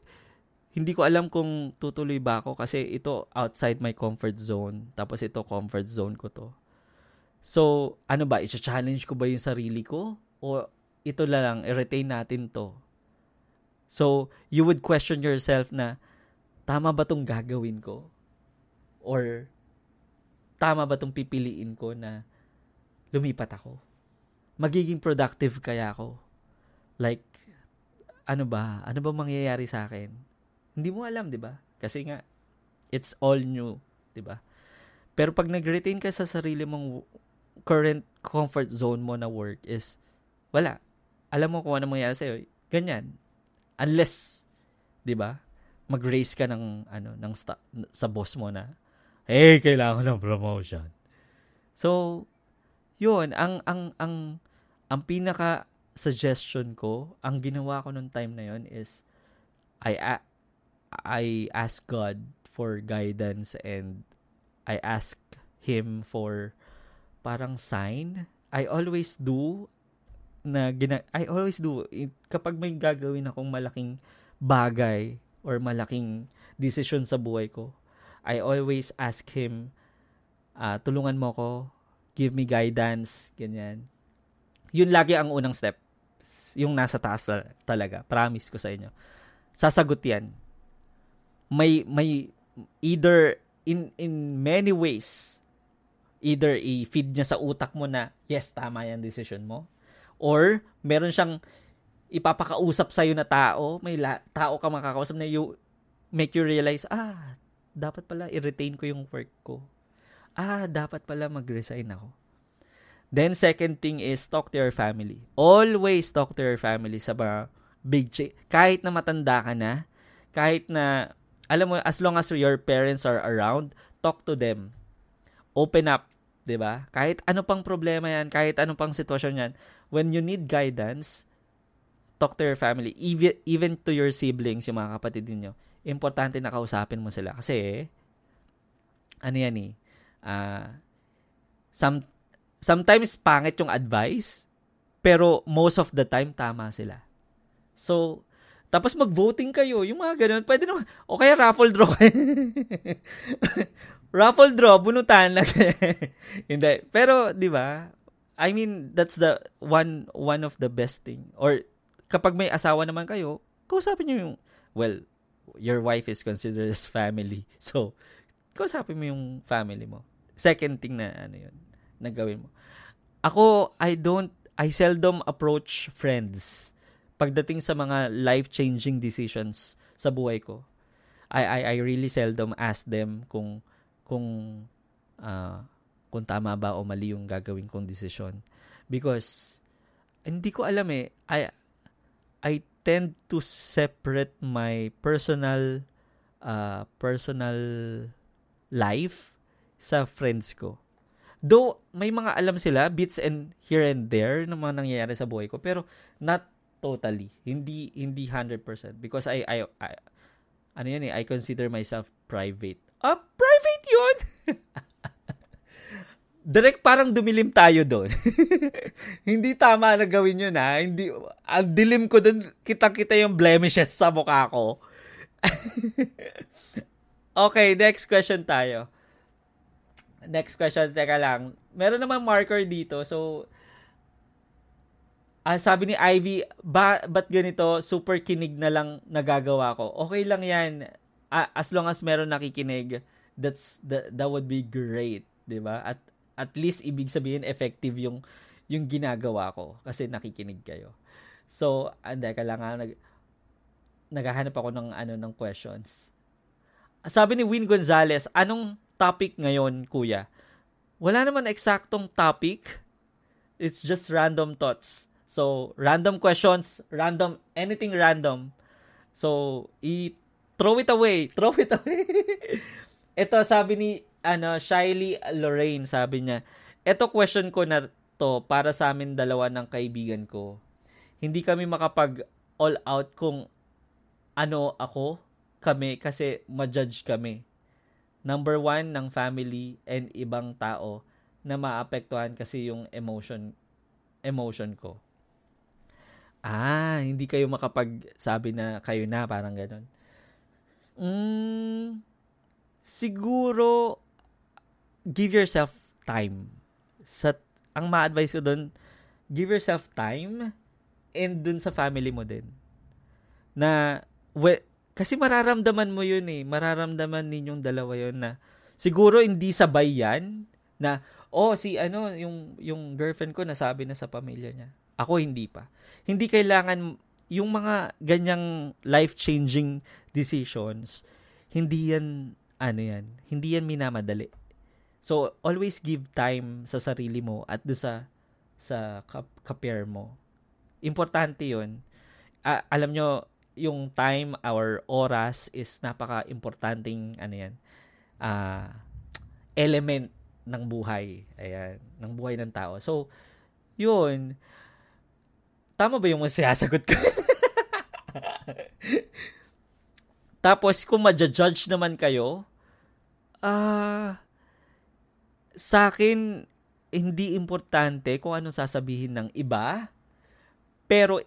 hindi ko alam kung tutuloy ba ako kasi ito outside my comfort zone. Tapos ito comfort zone ko to. So, ano ba? Isa-challenge ko ba yung sarili ko? O ito lang, i-retain natin to? So, you would question yourself na, tama ba tong gagawin ko? Or, tama ba tong pipiliin ko na lumipat ako? Magiging productive kaya ako? Like, ano ba? Ano ba mangyayari sa akin? Hindi mo alam, 'di ba? Kasi nga it's all new, 'di ba? Pero pag nag-retain ka sa sarili mong current comfort zone mo na work is wala. Alam mo kung ano mangyayari sa'yo. Ganyan. Unless, 'di ba? Mag-raise ka ng ano ng sta- sa boss mo na hey, kailangan ng promotion. So, 'yun ang ang ang ang pinaka suggestion ko, ang ginawa ko nung time na 'yon is I I ask God for guidance and I ask Him for parang sign. I always do na gina I always do kapag may gagawin akong malaking bagay or malaking decision sa buhay ko. I always ask him uh, tulungan mo ko, give me guidance, ganyan. Yun lagi ang unang step. Yung nasa taas talaga. Promise ko sa inyo. Sasagot yan may may either in in many ways either i-feed niya sa utak mo na yes tama yan decision mo or meron siyang ipapakausap sa na tao may la, tao ka makakausap na you make you realize ah dapat pala i-retain ko yung work ko ah dapat pala mag-resign ako then second thing is talk to your family always talk to your family sa mga big change kahit na matanda ka na kahit na alam mo, as long as your parents are around, talk to them. Open up, 'di ba? Kahit ano pang problema 'yan, kahit ano pang sitwasyon 'yan, when you need guidance, talk to your family, even even to your siblings, yung mga kapatid niyo. Importante na kausapin mo sila kasi ano 'yan eh. Uh, some sometimes pangit yung advice, pero most of the time tama sila. So, tapos mag-voting kayo, yung mga ganun. Pwede naman. O kaya raffle draw kayo. raffle draw, bunutan lang. Hindi. Pero, di ba? I mean, that's the one one of the best thing. Or kapag may asawa naman kayo, kausapin niyo yung, well, your wife is considered as family. So, kausapin mo yung family mo. Second thing na ano yun, na gawin mo. Ako, I don't, I seldom approach friends pagdating sa mga life-changing decisions sa buhay ko, I I I really seldom ask them kung kung uh, kung tama ba o mali yung gagawin kong desisyon because hindi ko alam eh I I tend to separate my personal uh, personal life sa friends ko. Though may mga alam sila bits and here and there ng mga nangyayari sa buhay ko pero not totally. Hindi hindi 100% because I I, I ano yan eh, I consider myself private. Ah, private 'yun. direct parang dumilim tayo doon. hindi tama na gawin yun ha. Hindi, ang dilim ko doon, kita-kita yung blemishes sa mukha ko. okay, next question tayo. Next question, teka lang. Meron naman marker dito. So, ah, sabi ni Ivy, ba, ba't ganito, super kinig na lang nagagawa ko? Okay lang yan. Ah, as long as meron nakikinig, that's, that, that would be great. 'di ba? At at least ibig sabihin effective yung yung ginagawa ko kasi nakikinig kayo. So, anda ka lang nag naghahanap ako ng ano ng questions. Sabi ni Win Gonzalez, anong topic ngayon, kuya? Wala naman eksaktong topic. It's just random thoughts. So, random questions, random, anything random. So, i throw it away. Throw it away. Ito, sabi ni, ano, Shyly Lorraine, sabi niya, ito question ko na to para sa amin dalawa ng kaibigan ko. Hindi kami makapag all out kung ano ako, kami, kasi ma-judge kami number one ng family and ibang tao na maapektuhan kasi yung emotion emotion ko. Ah, hindi kayo makapagsabi na kayo na, parang ganun. Mm, siguro, give yourself time. Sa, ang ma-advise ko doon, give yourself time and dun sa family mo din. Na, well, kasi mararamdaman mo yun eh. Mararamdaman ninyong dalawa yun na siguro hindi sabay yan na oh si ano yung yung girlfriend ko nasabi na sa pamilya niya. Ako hindi pa. Hindi kailangan yung mga ganyang life-changing decisions, hindi yan ano yan, hindi yan minamadali. So always give time sa sarili mo at do sa sa ka-pair mo. Importante 'yon. Uh, alam nyo, yung time, our oras is napaka-importanting ano yan, uh, element ng buhay. Ayan, ng buhay ng tao. So, yun. Tama ba yung masasagot ko? Tapos, kung ma-judge naman kayo, ah, uh, sa akin, hindi importante kung anong sasabihin ng iba, pero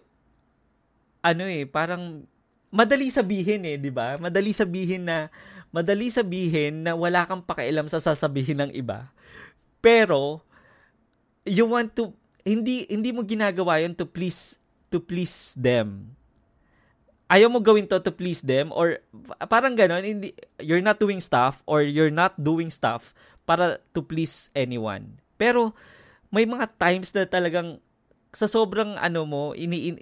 ano eh, parang madali sabihin eh, 'di ba? Madali sabihin na madali sabihin na wala kang pakialam sa sasabihin ng iba. Pero you want to hindi hindi mo ginagawa 'yon to please to please them. Ayaw mo gawin to to please them or parang ganon, hindi you're not doing stuff or you're not doing stuff para to please anyone. Pero may mga times na talagang sa sobrang ano mo, ini, in,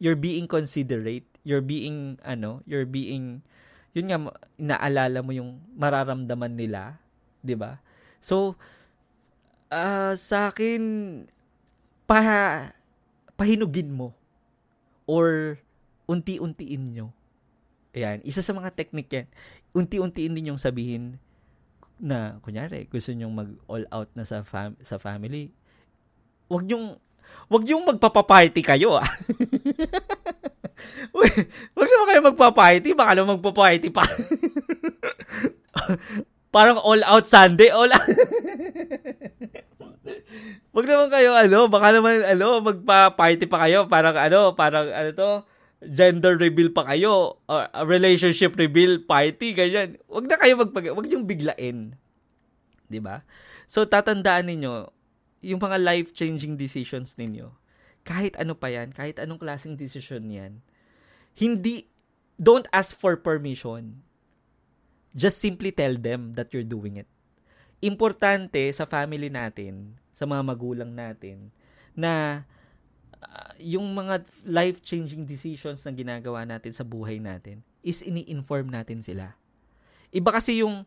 you're being considerate, you're being ano, you're being yun nga inaalala mo yung mararamdaman nila, 'di ba? So uh, sa akin pa pahinugin mo or unti-untiin nyo. Ayan, isa sa mga technique yan. Unti-untiin din yung sabihin na, kunyari, gusto nyong mag all out na sa, fam- sa family. Huwag nyong Huwag yung magpapaparty kayo, ah. Huwag naman kayo magpaparty. Baka naman magpaparty pa. Parang all out Sunday. All out. Huwag naman kayo, ano, baka naman, ano, magpa-party pa kayo. Parang, ano, parang, ano to, gender reveal pa kayo. Or uh, relationship reveal party, ganyan. Huwag na kayo magpag... Huwag yung biglain. ba? So, tatandaan ninyo, yung mga life-changing decisions ninyo, kahit ano pa yan, kahit anong klaseng decision yan, hindi, don't ask for permission. Just simply tell them that you're doing it. Importante sa family natin, sa mga magulang natin, na uh, yung mga life-changing decisions na ginagawa natin sa buhay natin is ini-inform natin sila. Iba kasi yung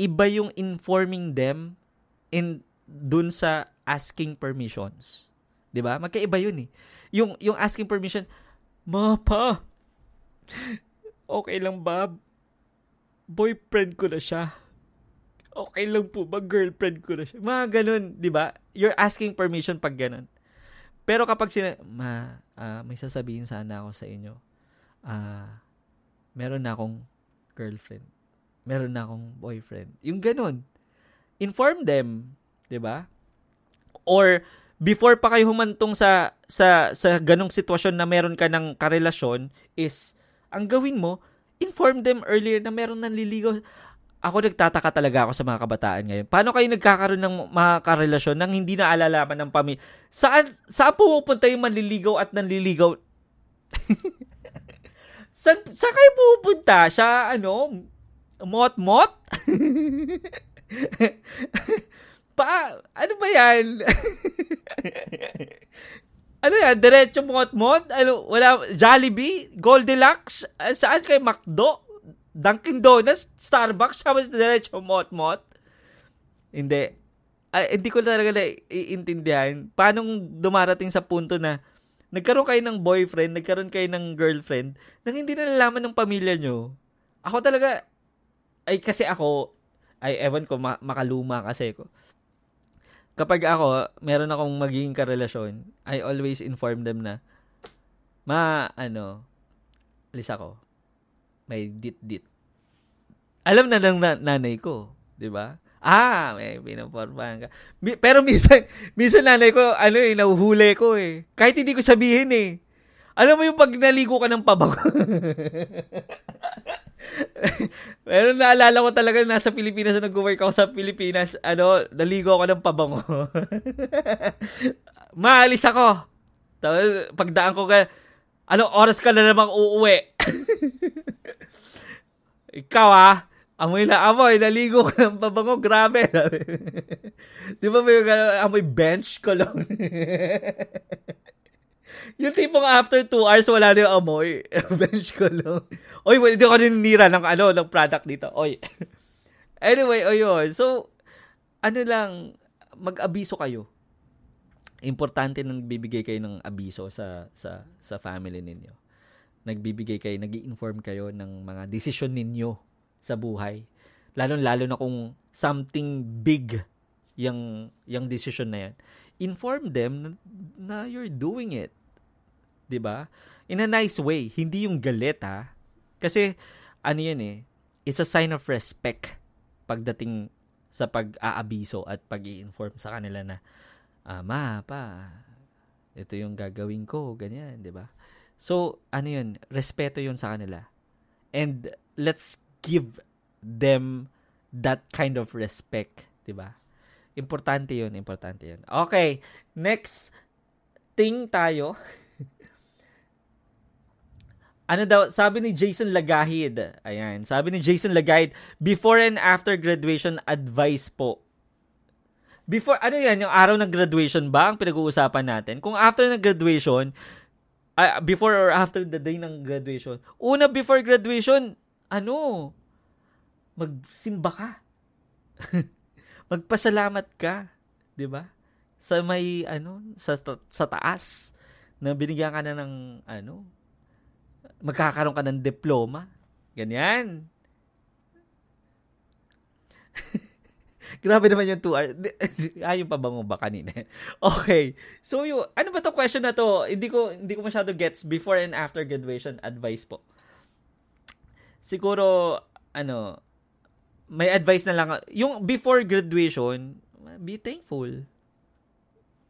iba yung informing them in dun sa asking permissions. 'Di ba? Magkaiba 'yun eh. Yung yung asking permission, "Mapa. Okay lang ba? Boyfriend ko na siya." Okay lang po ba girlfriend ko na siya? Mga ganun, 'di ba? You're asking permission pag ganun. Pero kapag sina ma uh, may sasabihin sana ako sa inyo. Uh, meron na akong girlfriend. Meron na akong boyfriend. Yung ganun. Inform them 'di ba? Or before pa kayo humantong sa sa sa ganong sitwasyon na meron ka ng karelasyon is ang gawin mo, inform them earlier na meron nang liligaw. Ako nagtataka talaga ako sa mga kabataan ngayon. Paano kayo nagkakaroon ng mga karelasyon nang hindi na alalaman ng pamilya? Saan, saan pupunta yung manliligaw at nanliligaw? Sa, sa kayo pupunta? Sa ano? Mot-mot? pa, ano ba yan? ano yan? Diretso mot-mot? Ano, wala, Jollibee? Goldilocks? Saan kayo? McDo? Dunkin Donuts? Starbucks? Saan diretso mot-mot? Hindi. Ay, hindi ko talaga na iintindihan. Paano dumarating sa punto na nagkaroon kayo ng boyfriend, nagkaroon kayo ng girlfriend, nang hindi nalalaman ng pamilya nyo. Ako talaga, ay kasi ako, ay ewan ko, ma- makaluma kasi ko. Kapag ako, meron akong magiging karelasyon, I always inform them na, ma, ano, alis ako. May dit-dit. Alam na lang na, nanay ko, di ba? Ah, may pinapormahan ka. Pero minsan, minsan nanay ko, ano eh, nahuhuli ko eh. Kahit hindi ko sabihin eh. Alam mo yung pag naligo ka ng pabango. Pero naalala ko talaga nasa Pilipinas na nag-work ako sa Pilipinas, ano, naligo ako ng pabango. Maalis ako. Pagdaan ko ka, ano, oras ka na namang uuwi. Ikaw ah, Amoy na amoy, naligo ka ng pabango, grabe. Di ba may amoy bench ko lang? yung tipong after 2 hours, wala na yung amoy. bench ko lang. Oy, hindi ko ninira ng, ano, ng product dito. Oy. anyway, o yun. So, ano lang, mag-abiso kayo. Importante nang bibigay kayo ng abiso sa sa sa family ninyo. Nagbibigay kayo, nag-inform kayo ng mga desisyon ninyo sa buhay. Lalo-lalo na kung something big yung, yung decision na yan. Inform them na, na you're doing it. ba? In a nice way, hindi yung galit ha. Kasi ano 'yan eh, it's a sign of respect pagdating sa pag-aabiso at pag-i-inform sa kanila na ah, ma, pa, ito yung gagawin ko, ganyan, 'di ba? So, ano 'yun, respeto 'yun sa kanila. And let's give them that kind of respect, 'di ba? Importante 'yun, importante 'yun. Okay, next thing tayo. ano daw, sabi ni Jason Lagahid, ayan, sabi ni Jason Lagahid, before and after graduation advice po. Before, ano yan, yung araw ng graduation ba ang pinag-uusapan natin? Kung after ng graduation, uh, before or after the day ng graduation, una before graduation, ano, magsimba ka. Magpasalamat ka, 'di ba? Sa may ano, sa sa taas na binigyan ka na ng ano, magkakaroon ka ng diploma. Ganyan. Grabe naman yung 2 hours. Ayun pa bang ba kanina? okay. So, yung, ano ba to question na to? Hindi ko, hindi ko masyado gets before and after graduation advice po siguro, ano, may advice na lang. Yung before graduation, be thankful.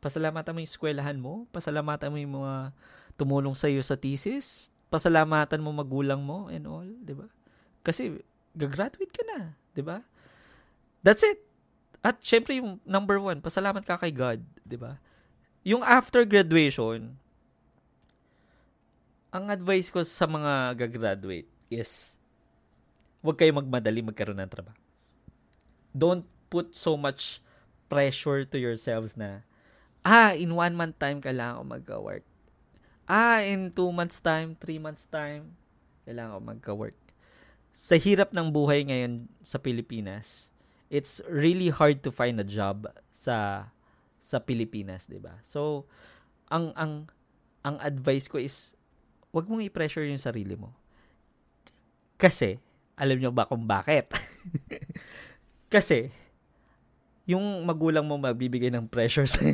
Pasalamatan mo yung eskwelahan mo. Pasalamatan mo yung mga tumulong sa iyo sa thesis. Pasalamatan mo magulang mo and all, di ba? Kasi, gagraduate ka na, di ba? That's it. At syempre yung number one, pasalamat ka kay God, di ba? Yung after graduation, ang advice ko sa mga gagraduate is huwag kayo magmadali magkaroon ng trabaho. Don't put so much pressure to yourselves na, ah, in one month time kailangan ko mag-work. Ah, in two months time, three months time, kailangan ko magka-work. Sa hirap ng buhay ngayon sa Pilipinas, it's really hard to find a job sa sa Pilipinas, 'di ba? So, ang ang ang advice ko is wag mong i-pressure yung sarili mo. Kasi alam niyo ba kung bakit? Kasi, yung magulang mo magbibigay ng pressure sa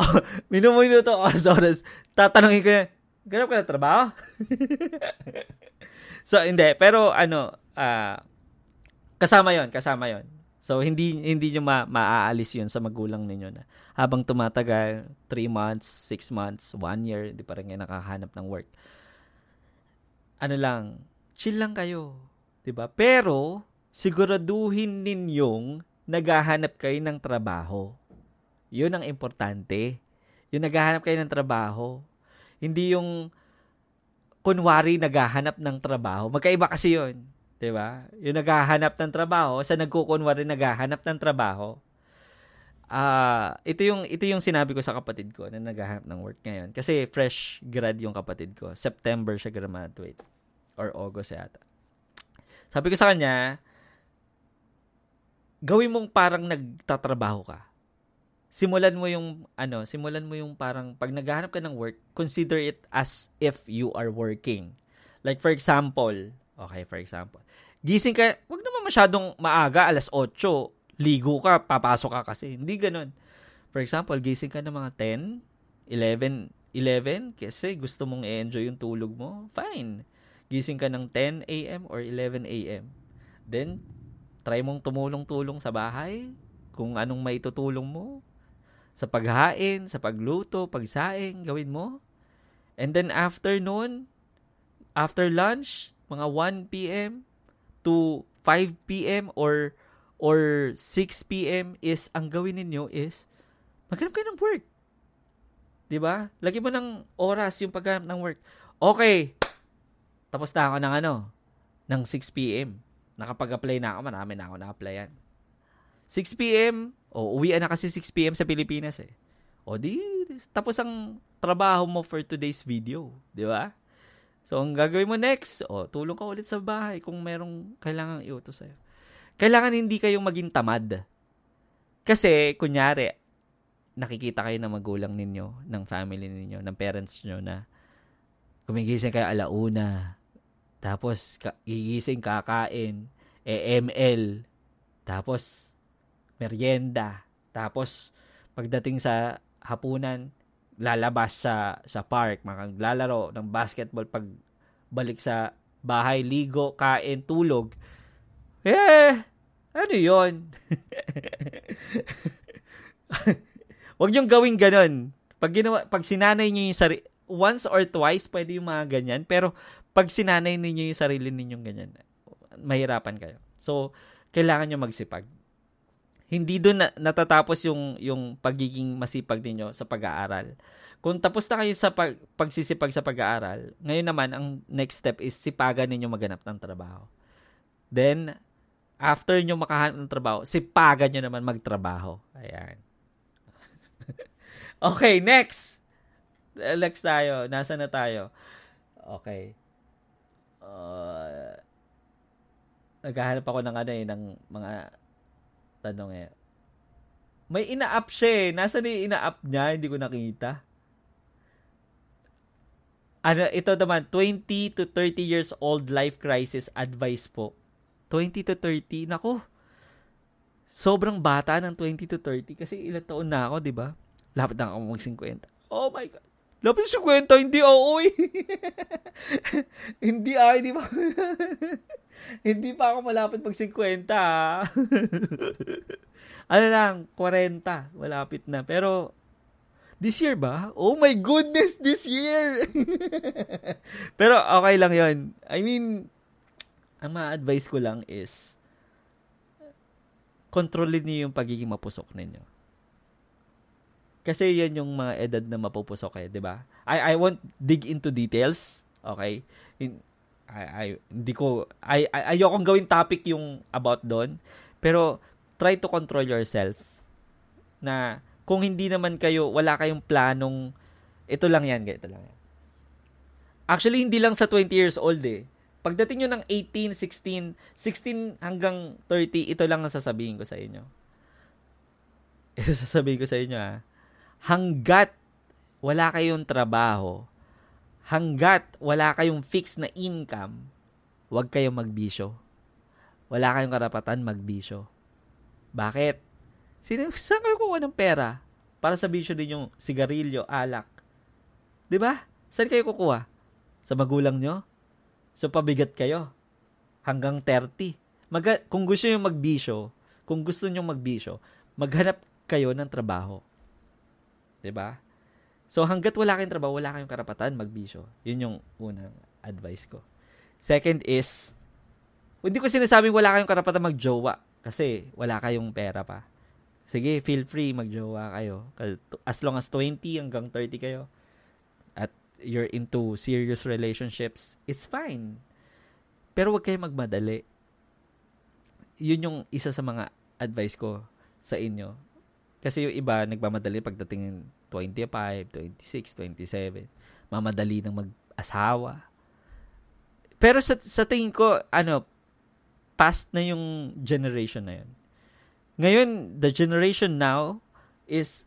oh, minumuno to oras oras tatanungin ko yan ganap ka na trabaho so hindi pero ano uh, kasama yon kasama yon So hindi hindi niyo ma- maaalis 'yun sa magulang ninyo na habang tumatagal 3 months, 6 months, 1 year, hindi pa rin kayo nakakahanap ng work. Ano lang, chill lang kayo, 'di ba? Pero siguraduhin ninyong naghahanap kayo ng trabaho. 'Yun ang importante. Yung naghahanap kayo ng trabaho. Hindi yung kunwari naghahanap ng trabaho. Magkaiba kasi 'yun. 'Di ba? Yung naghahanap ng trabaho sa nagkukunwari naghahanap ng trabaho. Ah, uh, ito yung ito yung sinabi ko sa kapatid ko na naghahanap ng work ngayon kasi fresh grad yung kapatid ko. September siya graduate or August yata. Sabi ko sa kanya, gawin mong parang nagtatrabaho ka. Simulan mo yung ano, simulan mo yung parang pag naghahanap ka ng work, consider it as if you are working. Like for example, okay, for example, gising ka, wag naman masyadong maaga, alas 8, ligo ka, papasok ka kasi. Hindi ganun. For example, gising ka ng mga 10, 11, 11 kasi gusto mong i-enjoy yung tulog mo, fine. Gising ka ng 10 a.m. or 11 a.m. Then, try mong tumulong-tulong sa bahay, kung anong may tutulong mo, sa paghain, sa pagluto, pagsaing, gawin mo. And then after noon, after lunch, mga 1 p.m., to 5 p.m. or or 6 p.m. is ang gawin ninyo is maghanap kayo ng work. 'Di ba? Lagi mo ng oras yung paghanap ng work. Okay. Tapos na ako ng ano, ng 6 p.m. Nakapag-apply na ako, marami na ako na-applyan. 6 p.m. O, oh, uwi na kasi 6 p.m. sa Pilipinas eh. O di, tapos ang trabaho mo for today's video. Di ba? So, ang gagawin mo next, oh, tulong ka ulit sa bahay kung merong kailangang iutos sa'yo. Kailangan hindi kayong maging tamad. Kasi, kunyari, nakikita kayo ng magulang ninyo, ng family ninyo, ng parents nyo na gumigising kayo alauna, tapos gigising kakain, EML, tapos merienda, tapos pagdating sa hapunan, lalabas sa sa park, maglalaro ng basketball pag balik sa bahay, ligo, kain, tulog. Eh, ano 'yon? Huwag niyong gawing ganun. Pag ginawa, pag sinanay niyo yung sarili, once or twice pwede yung mga ganyan, pero pag sinanay niyo yung sarili ninyong ganyan, mahirapan kayo. So, kailangan niyo magsipag hindi doon na, natatapos yung yung pagiging masipag ninyo sa pag-aaral. Kung tapos na kayo sa pag, pagsisipag sa pag-aaral, ngayon naman ang next step is sipagan ninyo maghanap ng trabaho. Then after nyo makahanap ng trabaho, sipagan nyo naman magtrabaho. Ayan. okay, next. Next tayo. Nasa na tayo? Okay. Uh, naghahanap ako ng ano eh, ng mga tanong eh. May ina-up siya eh. Nasaan yung ina-up niya? Hindi ko nakita. Ano, ito naman, 20 to 30 years old life crisis advice po. 20 to 30, nako. Sobrang bata ng 20 to 30 kasi ilang taon na ako, di ba? Lapit na ako mag-50. Oh my God. Lapit 50, hindi oo eh. hindi ah, hindi pa. hindi pa ako malapit mag 50 ah. ano lang, 40. Malapit na. Pero, this year ba? Oh my goodness, this year! Pero okay lang yon I mean, ang ma-advise ko lang is, kontrolin niyo yung pagiging mapusok ninyo. Kasi yan yung mga edad na mapupusok eh, 'di ba? I I won't dig into details, okay? In, I, I hindi ko I, I ayokong gawin topic yung about doon, pero try to control yourself na kung hindi naman kayo wala kayong planong ito lang yan, ito lang yan. Actually hindi lang sa 20 years old eh. Pagdating nyo ng 18, 16, 16 hanggang 30, ito lang ang sasabihin ko sa inyo. Ito sasabihin ko sa inyo ah hanggat wala kayong trabaho, hanggat wala kayong fixed na income, huwag kayong magbisyo. Wala kayong karapatan magbisyo. Bakit? Sino, saan kayo kuha ng pera para sa bisyo din yung sigarilyo, alak? ba? Saan kayo kukuha? Sa magulang nyo? So pabigat kayo hanggang 30. Mag- kung gusto niyo magbisyo, kung gusto niyo magbisyo, maghanap kayo ng trabaho. 'Di ba? So hangga't wala kayong trabaho, wala kayong karapatan magbisyo. 'Yun yung unang advice ko. Second is hindi ko sinasabing wala kayong karapatan magjowa kasi wala kayong pera pa. Sige, feel free magjowa kayo. As long as 20 hanggang 30 kayo at you're into serious relationships, it's fine. Pero wag kayong magmadali. Yun yung isa sa mga advice ko sa inyo. Kasi yung iba, nagmamadali pagdating 25, 26, 27. Mamadali ng mag-asawa. Pero sa, sa tingin ko, ano, past na yung generation na yun. Ngayon, the generation now is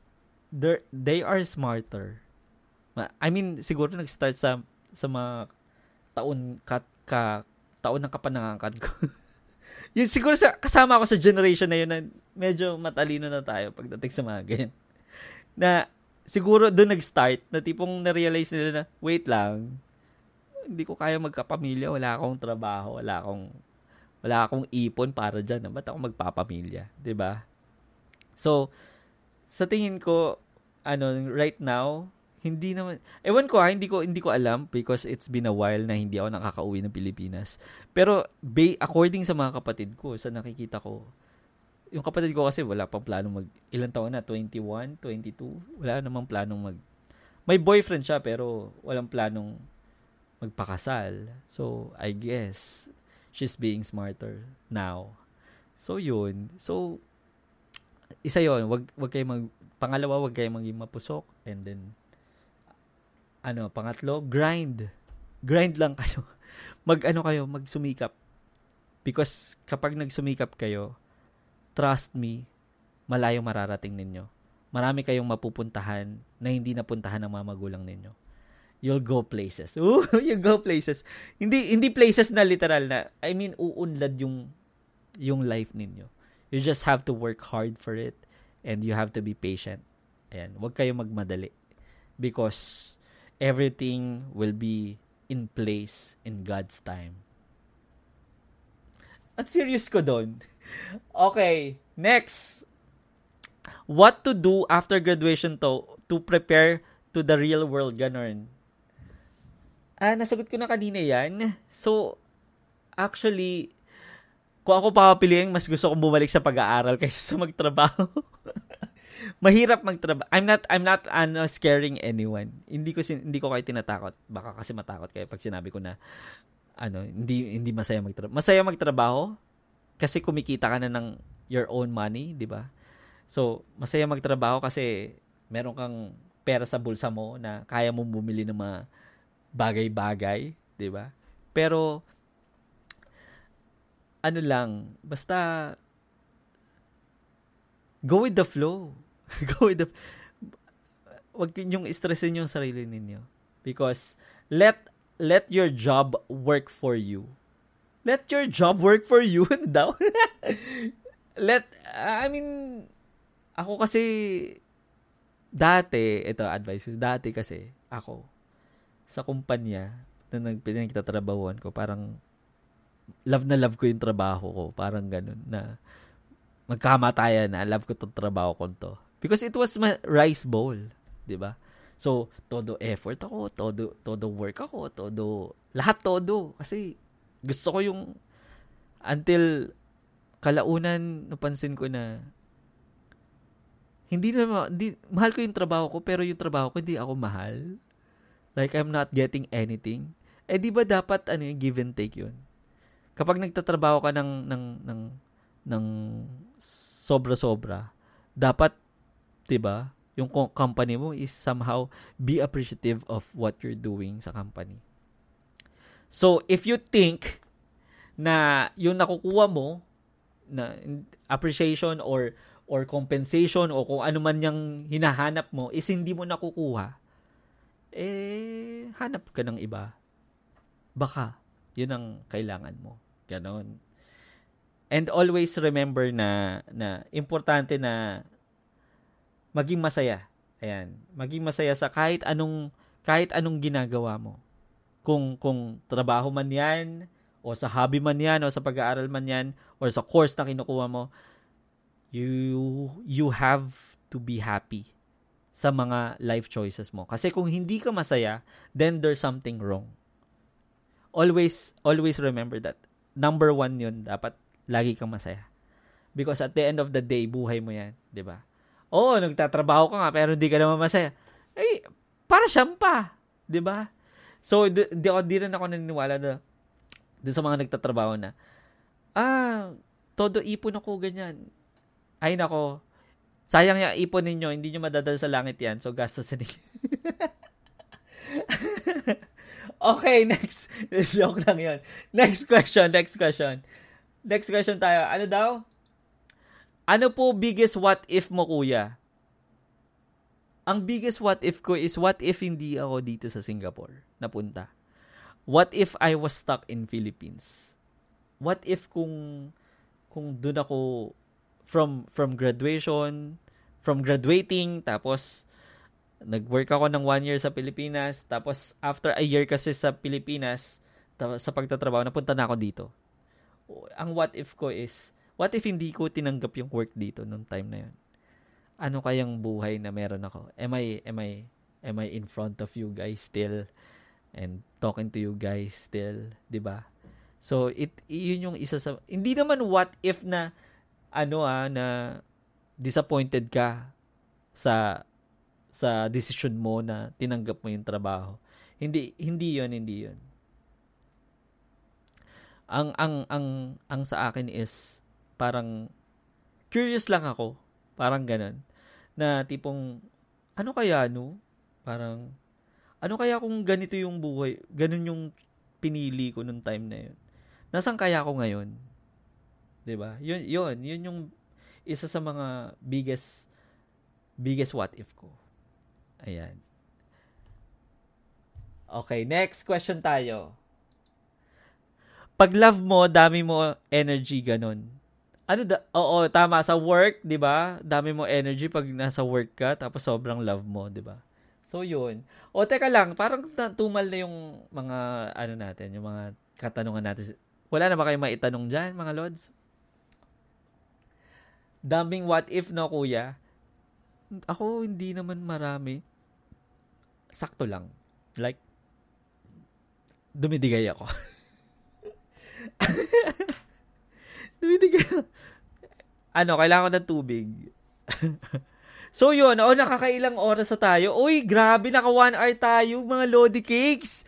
they are smarter. I mean, siguro nag-start sa sa mga taon ka, ka taon ng kapanangakan ko. yun siguro sa kasama ako sa generation na yun na medyo matalino na tayo pagdating sa mga ganyan. Na siguro doon nag-start na tipong na-realize nila na wait lang, hindi ko kaya magkapamilya, wala akong trabaho, wala akong wala akong ipon para diyan. Ba't ako magpapamilya? 'Di ba? So, sa tingin ko, ano, right now, hindi naman, ewan ko ha, hindi ko, hindi ko alam because it's been a while na hindi ako nakakauwi ng Pilipinas. Pero, ba, according sa mga kapatid ko, sa nakikita ko, yung kapatid ko kasi wala pang planong mag, ilang taon na, 21, 22, wala namang planong mag, may boyfriend siya pero walang planong magpakasal. So, I guess, she's being smarter now. So yun. So isa yon, wag wag kayo mag pangalawa wag kayo maging mapusok and then ano, pangatlo, grind. Grind lang kayo. Mag ano kayo, magsumikap. Because kapag nagsumikap kayo, trust me, malayo mararating ninyo. Marami kayong mapupuntahan na hindi napuntahan ng mga magulang ninyo you'll go places. Ooh, you go places. Hindi hindi places na literal na I mean uunlad yung yung life ninyo. You just have to work hard for it and you have to be patient. Ayan, huwag kayo magmadali because everything will be in place in God's time. At serious ko doon. okay, next. What to do after graduation to to prepare to the real world ganon. Ah, nasagot ko na kanina yan. So, actually, kung ako papapiliin, mas gusto kong bumalik sa pag-aaral kaysa sa magtrabaho. Mahirap magtrabaho. I'm not I'm not ano scaring anyone. Hindi ko sin, hindi ko kayo tinatakot. Baka kasi matakot kayo pag sinabi ko na ano, hindi hindi masaya magtrabaho. Masaya magtrabaho kasi kumikita ka na ng your own money, 'di ba? So, masaya magtrabaho kasi meron kang pera sa bulsa mo na kaya mong bumili ng mga bagay-bagay, 'di ba? Pero ano lang, basta go with the flow. go with the wag ninyong stressin yung sarili ninyo because let let your job work for you. Let your job work for you daw. let I mean ako kasi dati ito advice dati kasi ako sa kumpanya na nagpinagtatrabahuan ko, parang love na love ko yung trabaho ko. Parang ganun na magkamatayan na love ko tong trabaho ko to. Because it was my rice bowl, 'di ba? So, todo effort ako, todo todo work ako, todo lahat todo kasi gusto ko yung until kalaunan napansin ko na hindi na hindi, mahal ko yung trabaho ko pero yung trabaho ko hindi ako mahal. Like, I'm not getting anything. Eh, di ba dapat, ano yung give and take yun? Kapag nagtatrabaho ka ng, ng, ng, ng sobra-sobra, dapat, di ba, yung company mo is somehow be appreciative of what you're doing sa company. So, if you think na yung nakukuha mo na appreciation or or compensation o kung ano man yung hinahanap mo is hindi mo nakukuha, eh, hanap ka ng iba. Baka, yun ang kailangan mo. Ganon. And always remember na, na importante na maging masaya. Ayan. Maging masaya sa kahit anong, kahit anong ginagawa mo. Kung, kung trabaho man yan, o sa hobby man yan, o sa pag-aaral man yan, or sa course na kinukuha mo, you you have to be happy sa mga life choices mo. Kasi kung hindi ka masaya, then there's something wrong. Always, always remember that. Number one yun, dapat lagi kang masaya. Because at the end of the day, buhay mo yan. ba? Oo, nagtatrabaho ka nga, pero hindi ka naman masaya. Eh, para siyang pa. ba? Diba? So, di, di, di rin ako naniniwala na doon sa mga nagtatrabaho na, ah, todo ipon ako ganyan. Ay nako, sayang yung ipon ninyo, hindi nyo madadala sa langit yan. So, gastos sa ninyo. okay, next. Joke lang yon. Next question, next question. Next question tayo. Ano daw? Ano po biggest what if mo, kuya? Ang biggest what if ko is what if hindi ako dito sa Singapore napunta? What if I was stuck in Philippines? What if kung kung doon ako from from graduation, from graduating tapos nag-work ako ng one year sa Pilipinas, tapos after a year kasi sa Pilipinas, sa pagtatrabaho, napunta na ako dito. Ang what if ko is, what if hindi ko tinanggap yung work dito nung time na yun? Ano kayang buhay na meron ako? Am I, am I, am I in front of you guys still? And talking to you guys still, di ba? So, it, yun yung isa sa, hindi naman what if na, ano ah, na disappointed ka sa sa decision mo na tinanggap mo yung trabaho. Hindi hindi 'yon, hindi 'yon. Ang ang ang ang sa akin is parang curious lang ako, parang ganun. Na tipong ano kaya no? Parang ano kaya kung ganito yung buhay, ganun yung pinili ko nung time na 'yon. Nasaan kaya ako ngayon? 'Di ba? Yun, yun, yun yung isa sa mga biggest biggest what if ko. Ayan. Okay, next question tayo. Pag love mo, dami mo energy ganun. Ano da Oo, tama sa work, 'di ba? Dami mo energy pag nasa work ka tapos sobrang love mo, 'di ba? So 'yun. O teka lang, parang tumal na yung mga ano natin, yung mga katanungan natin. Wala na ba kayong maitanong diyan, mga lods? Daming what if no, kuya? Ako hindi naman marami sakto lang. Like, dumidigay ako. ako. Ano, kailangan ko ng tubig. so yun, oh, nakakailang oras sa tayo. Uy, grabe, naka one hour tayo, mga Lodi Cakes.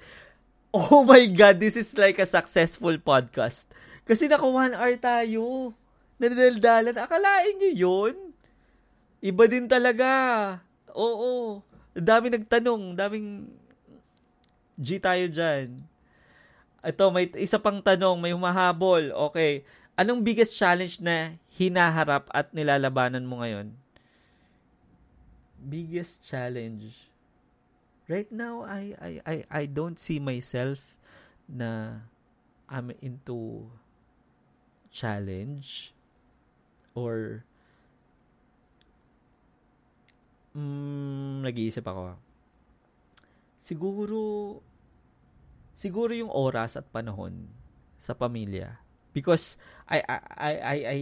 Oh my God, this is like a successful podcast. Kasi naka one hour tayo. Nadaldalan. Akalain nyo yun? Iba din talaga. Oo. Dami nagtanong, daming G tayo dyan. Ito, may isa pang tanong, may humahabol. Okay. Anong biggest challenge na hinaharap at nilalabanan mo ngayon? Biggest challenge. Right now, I I I I don't see myself na I'm into challenge or mm, nag-iisip ako. Siguro, siguro yung oras at panahon sa pamilya. Because, I, I, I, I,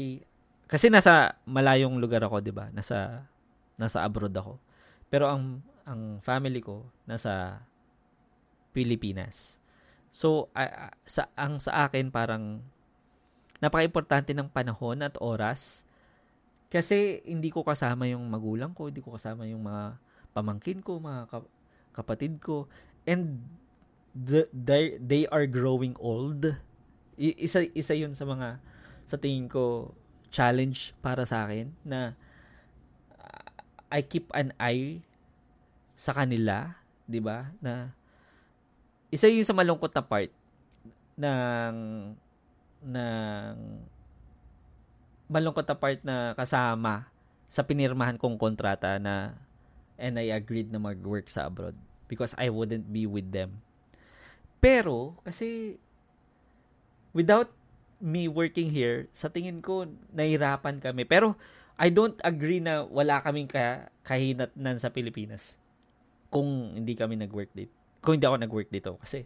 kasi nasa malayong lugar ako, di ba? Nasa, nasa abroad ako. Pero ang, ang family ko, nasa Pilipinas. So, uh, sa, ang sa akin parang napaka-importante ng panahon at oras kasi hindi ko kasama yung magulang ko, hindi ko kasama yung mga pamangkin ko, mga kapatid ko. And the, they, they are growing old. Isa, isa yun sa mga, sa tingin ko, challenge para sa akin na I keep an eye sa kanila, 'di ba? Na isa yun sa malungkot na part ng ng malungkot na part na kasama sa pinirmahan kong kontrata na and I agreed na mag-work sa abroad because I wouldn't be with them. Pero, kasi without me working here, sa tingin ko, nahirapan kami. Pero, I don't agree na wala kaming ka, kahinatnan sa Pilipinas kung hindi kami nag-work dito. Kung hindi ako nag-work dito. Kasi,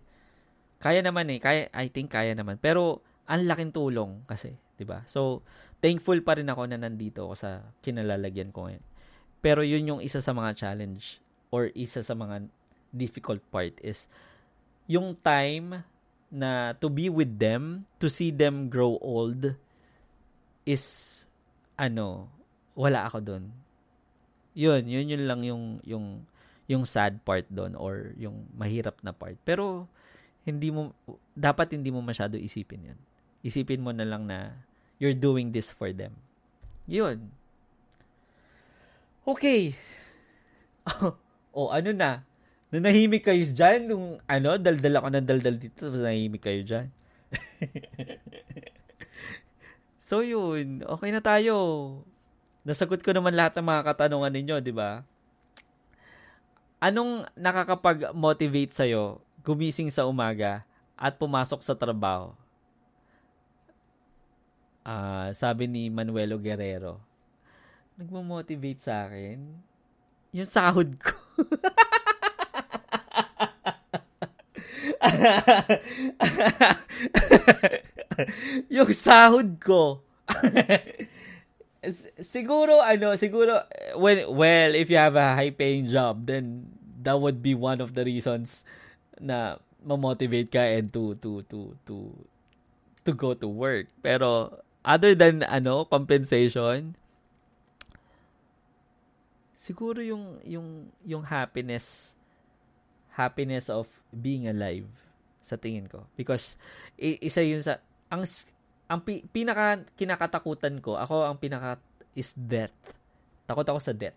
kaya naman eh. Kaya, I think kaya naman. Pero, ang laking tulong kasi 'di ba? So, thankful pa rin ako na nandito ako sa kinalalagyan ko ngayon. Pero yun yung isa sa mga challenge or isa sa mga difficult part is yung time na to be with them, to see them grow old is ano, wala ako doon. Yun, yun yun lang yung yung yung sad part doon or yung mahirap na part. Pero hindi mo dapat hindi mo masyado isipin 'yun. Isipin mo na lang na you're doing this for them. Yun. Okay. oh, ano na? Nanahimik kayo dyan nung ano, daldal ako ng daldal dito tapos nahimik kayo dyan. so yun, okay na tayo. Nasagot ko naman lahat ng mga katanungan ninyo, di ba? Anong nakakapag-motivate sa'yo gumising sa umaga at pumasok sa trabaho? Uh, sabi ni Manuelo Guerrero, nagmo-motivate sa akin yung sahod ko. yung sahod ko. siguro ano, siguro when well, if you have a high paying job, then that would be one of the reasons na ma-motivate ka and to to to to to go to work. Pero other than ano, compensation, siguro yung yung yung happiness happiness of being alive sa tingin ko because isa yun sa ang ang pi, pinaka kinakatakutan ko ako ang pinaka is death takot ako sa death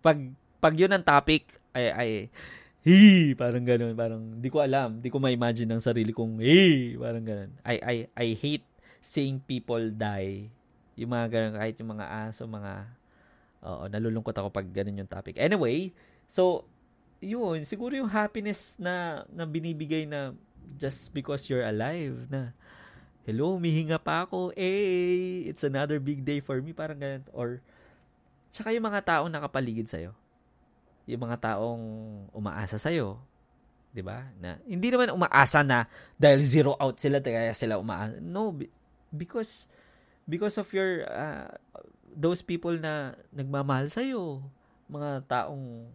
pag pag yun ang topic ay ay hey, parang ganoon parang di ko alam di ko ma-imagine ng sarili kong hey, parang ganoon I I I hate seeing people die. Yung mga ganun, kahit yung mga aso, mga, oo, nalulungkot ako pag ganun yung topic. Anyway, so, yun, siguro yung happiness na, na binibigay na just because you're alive, na, hello, mihinga pa ako, eh, it's another big day for me, parang ganun. Or, tsaka yung mga taong nakapaligid sa'yo. Yung mga taong umaasa sa'yo. ba? Na hindi naman umaasa na dahil zero out sila kaya sila umaasa. No, because because of your uh, those people na nagmamahal sa iyo, mga taong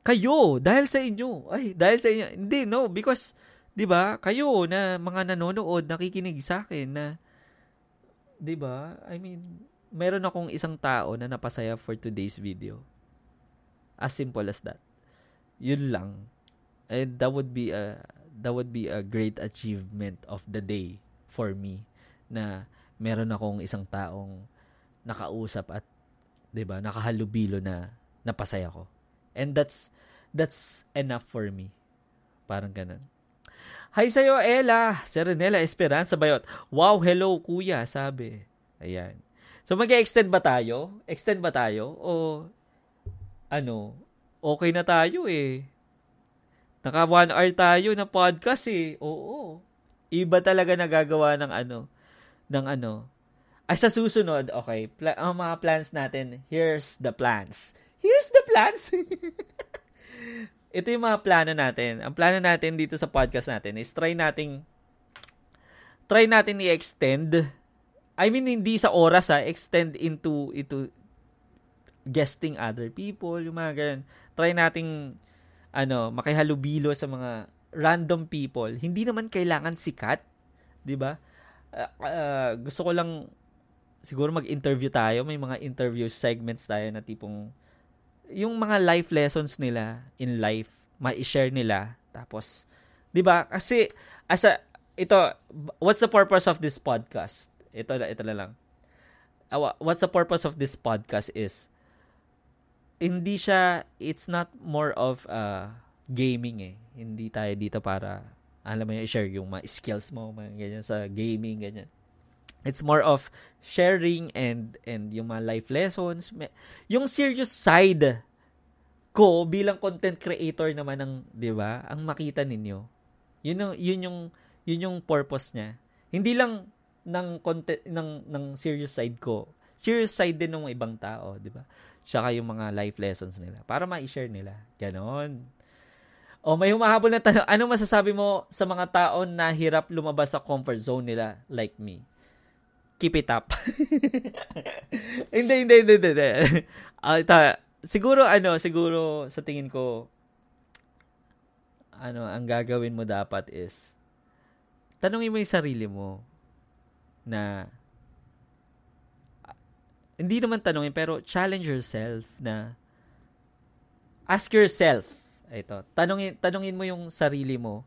kayo dahil sa inyo. Ay, dahil sa inyo. Hindi, no, because 'di ba? Kayo na mga nanonood, nakikinig sa akin na 'di ba? I mean, meron akong isang tao na napasaya for today's video. As simple as that. Yun lang. And that would be a that would be a great achievement of the day for me na meron akong isang taong nakausap at 'di ba nakahalubilo na napasaya ko and that's that's enough for me parang ganun Hi sa'yo, Ella. Serenela Esperanza Bayot. Wow, hello, kuya, sabi. Ayan. So, mag extend ba tayo? Extend ba tayo? O, ano, okay na tayo eh. Naka one hour tayo na podcast eh. Oo. Iba talaga nagagawa ng ano, ng ano. Ay, sa susunod, okay, pla- ang mga plans natin, here's the plans. Here's the plans! Ito yung mga plano natin. Ang plano natin dito sa podcast natin is try nating try natin i-extend. I mean, hindi sa oras ha, extend into, into guesting other people, yung mga ganyan. Try nating ano, makihalubilo sa mga random people, hindi naman kailangan sikat, 'di ba? Uh, uh, gusto ko lang siguro mag-interview tayo, may mga interview segments tayo na tipong yung mga life lessons nila in life, ma-share nila. Tapos, 'di ba? Kasi as a ito, what's the purpose of this podcast? Ito ito na lang. What's the purpose of this podcast is hindi siya it's not more of uh gaming eh. Hindi tayo dito para, alam mo yung share yung mga skills mo, mga ganyan sa gaming, ganyan. It's more of sharing and and yung mga life lessons. Yung serious side ko bilang content creator naman ng, 'di ba? Ang makita ninyo. Yun yung yun yung yun yung purpose niya. Hindi lang ng content ng ng serious side ko. Serious side din ng ibang tao, 'di ba? Tsaka yung mga life lessons nila para ma-share nila. Ganon. O may humahabol na tanong, ano masasabi mo sa mga tao na hirap lumabas sa comfort zone nila like me? Keep it up. hindi, hindi, hindi, hindi. Uh, ita, siguro, ano, siguro sa tingin ko, ano, ang gagawin mo dapat is, tanongin mo yung sarili mo na, hindi naman tanongin, pero challenge yourself na, ask yourself, ito, tanungin, tanungin mo yung sarili mo,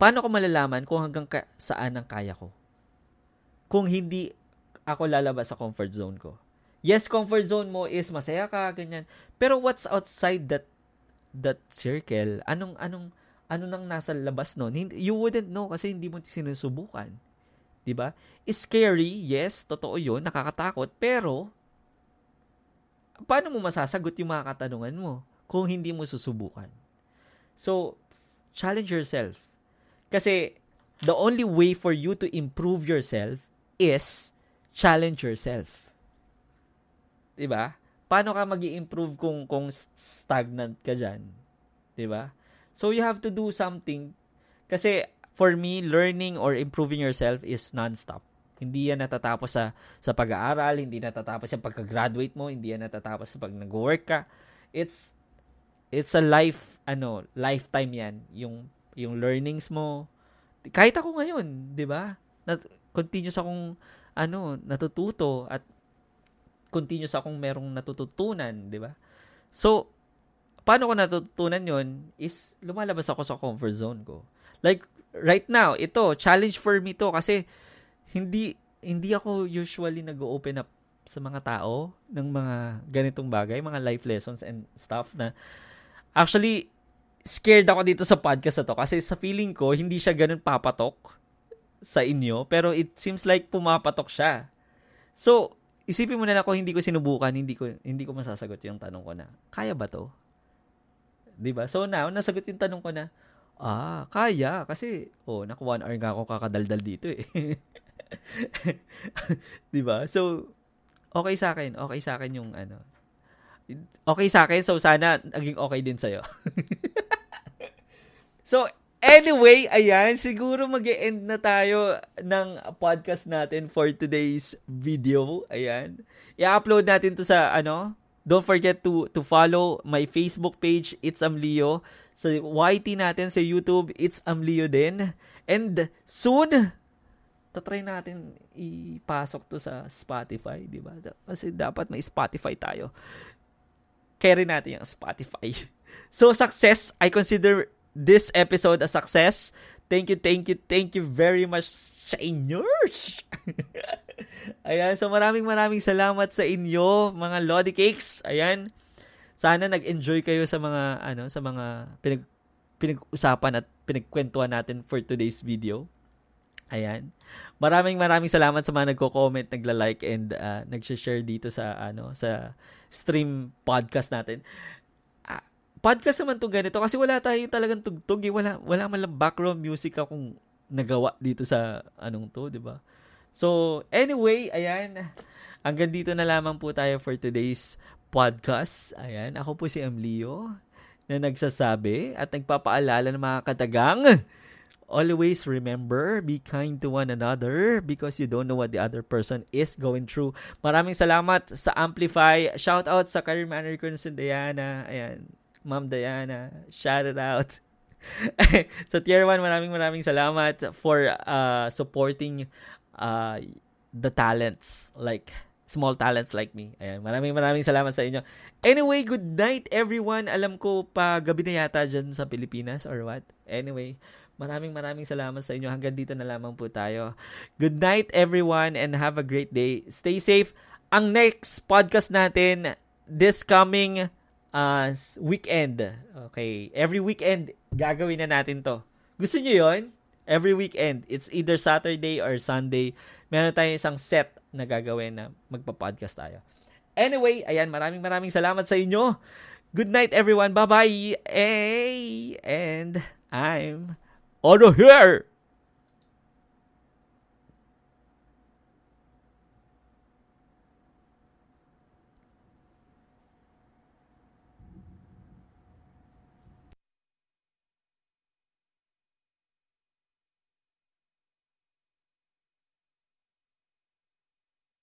paano ko malalaman kung hanggang ka, saan ang kaya ko? Kung hindi ako lalabas sa comfort zone ko. Yes, comfort zone mo is masaya ka, ganyan. Pero what's outside that that circle? Anong anong ano nang nasa labas no? You wouldn't know kasi hindi mo sinusubukan. 'Di ba? Scary, yes, totoo 'yun, nakakatakot, pero paano mo masasagot yung mga katanungan mo? kung hindi mo susubukan. So, challenge yourself. Kasi, the only way for you to improve yourself is challenge yourself. 'Di ba? Paano ka magi improve kung kung stagnant ka diyan? 'Di ba? So you have to do something kasi for me learning or improving yourself is non-stop. Hindi yan natatapos sa sa pag-aaral, hindi natatapos sa pagka-graduate mo, hindi yan natatapos sa pag nag-work ka. It's it's a life ano, lifetime 'yan, yung yung learnings mo. Kahit ako ngayon, 'di ba? Continuous akong ano, natututo at continuous akong merong natututunan, 'di ba? So, paano ko natutunan 'yon is lumalabas ako sa comfort zone ko. Like right now, ito challenge for me to kasi hindi hindi ako usually nag-open up sa mga tao ng mga ganitong bagay, mga life lessons and stuff na Actually, scared ako dito sa podcast na to kasi sa feeling ko, hindi siya ganun papatok sa inyo, pero it seems like pumapatok siya. So, isipin mo na lang kung hindi ko sinubukan, hindi ko hindi ko masasagot yung tanong ko na, kaya ba to? 'Di ba? So now, nasagot yung tanong ko na, ah, kaya kasi oh, naku one hour nga ako kakadaldal dito eh. 'Di ba? So okay sa akin, okay sa akin yung ano, okay sa akin, so sana naging okay din sa'yo. so, anyway, ayan, siguro mag end na tayo ng podcast natin for today's video. Ayan. I-upload natin to sa, ano, don't forget to to follow my Facebook page, It's Amlio. Sa YT natin sa YouTube, It's Amlio din. And soon, tatry natin ipasok to sa Spotify, di ba? Kasi dapat may Spotify tayo carry natin yung Spotify. So, success. I consider this episode a success. Thank you, thank you, thank you very much sa inyo. Ayan, so maraming maraming salamat sa inyo, mga Lodi Cakes. Ayan. Sana nag-enjoy kayo sa mga ano, sa mga pinag pinag-usapan at pinagkwentuhan natin for today's video. Ayan. Maraming maraming salamat sa mga nagko-comment, nagla-like and uh, nag-share dito sa ano sa stream podcast natin. Podcast naman 'to ganito kasi wala tayo talagang tugtog, eh. wala wala man lang background music akong nagawa dito sa anong 'to, 'di ba? So, anyway, ayan. Hanggang dito na lamang po tayo for today's podcast. Ayan, ako po si Emlio na nagsasabi at nagpapaalala ng mga katagang Always remember, be kind to one another because you don't know what the other person is going through. Maraming salamat sa Amplify. Shout out sa career manager ko si Diana. Ayan, Ma'am Diana. Shout it out. sa Tier 1, maraming maraming salamat for uh, supporting uh, the talents like small talents like me. Ayan, maraming maraming salamat sa inyo. Anyway, good night everyone. Alam ko pa gabi na yata dyan sa Pilipinas or what. Anyway, Maraming maraming salamat sa inyo. Hanggang dito na lamang po tayo. Good night everyone and have a great day. Stay safe. Ang next podcast natin this coming uh, weekend. Okay. Every weekend, gagawin na natin to. Gusto niyo yon? Every weekend. It's either Saturday or Sunday. Meron tayong isang set na gagawin na magpa-podcast tayo. Anyway, ayan, maraming maraming salamat sa inyo. Good night everyone. Bye-bye. Hey, and I'm out of here!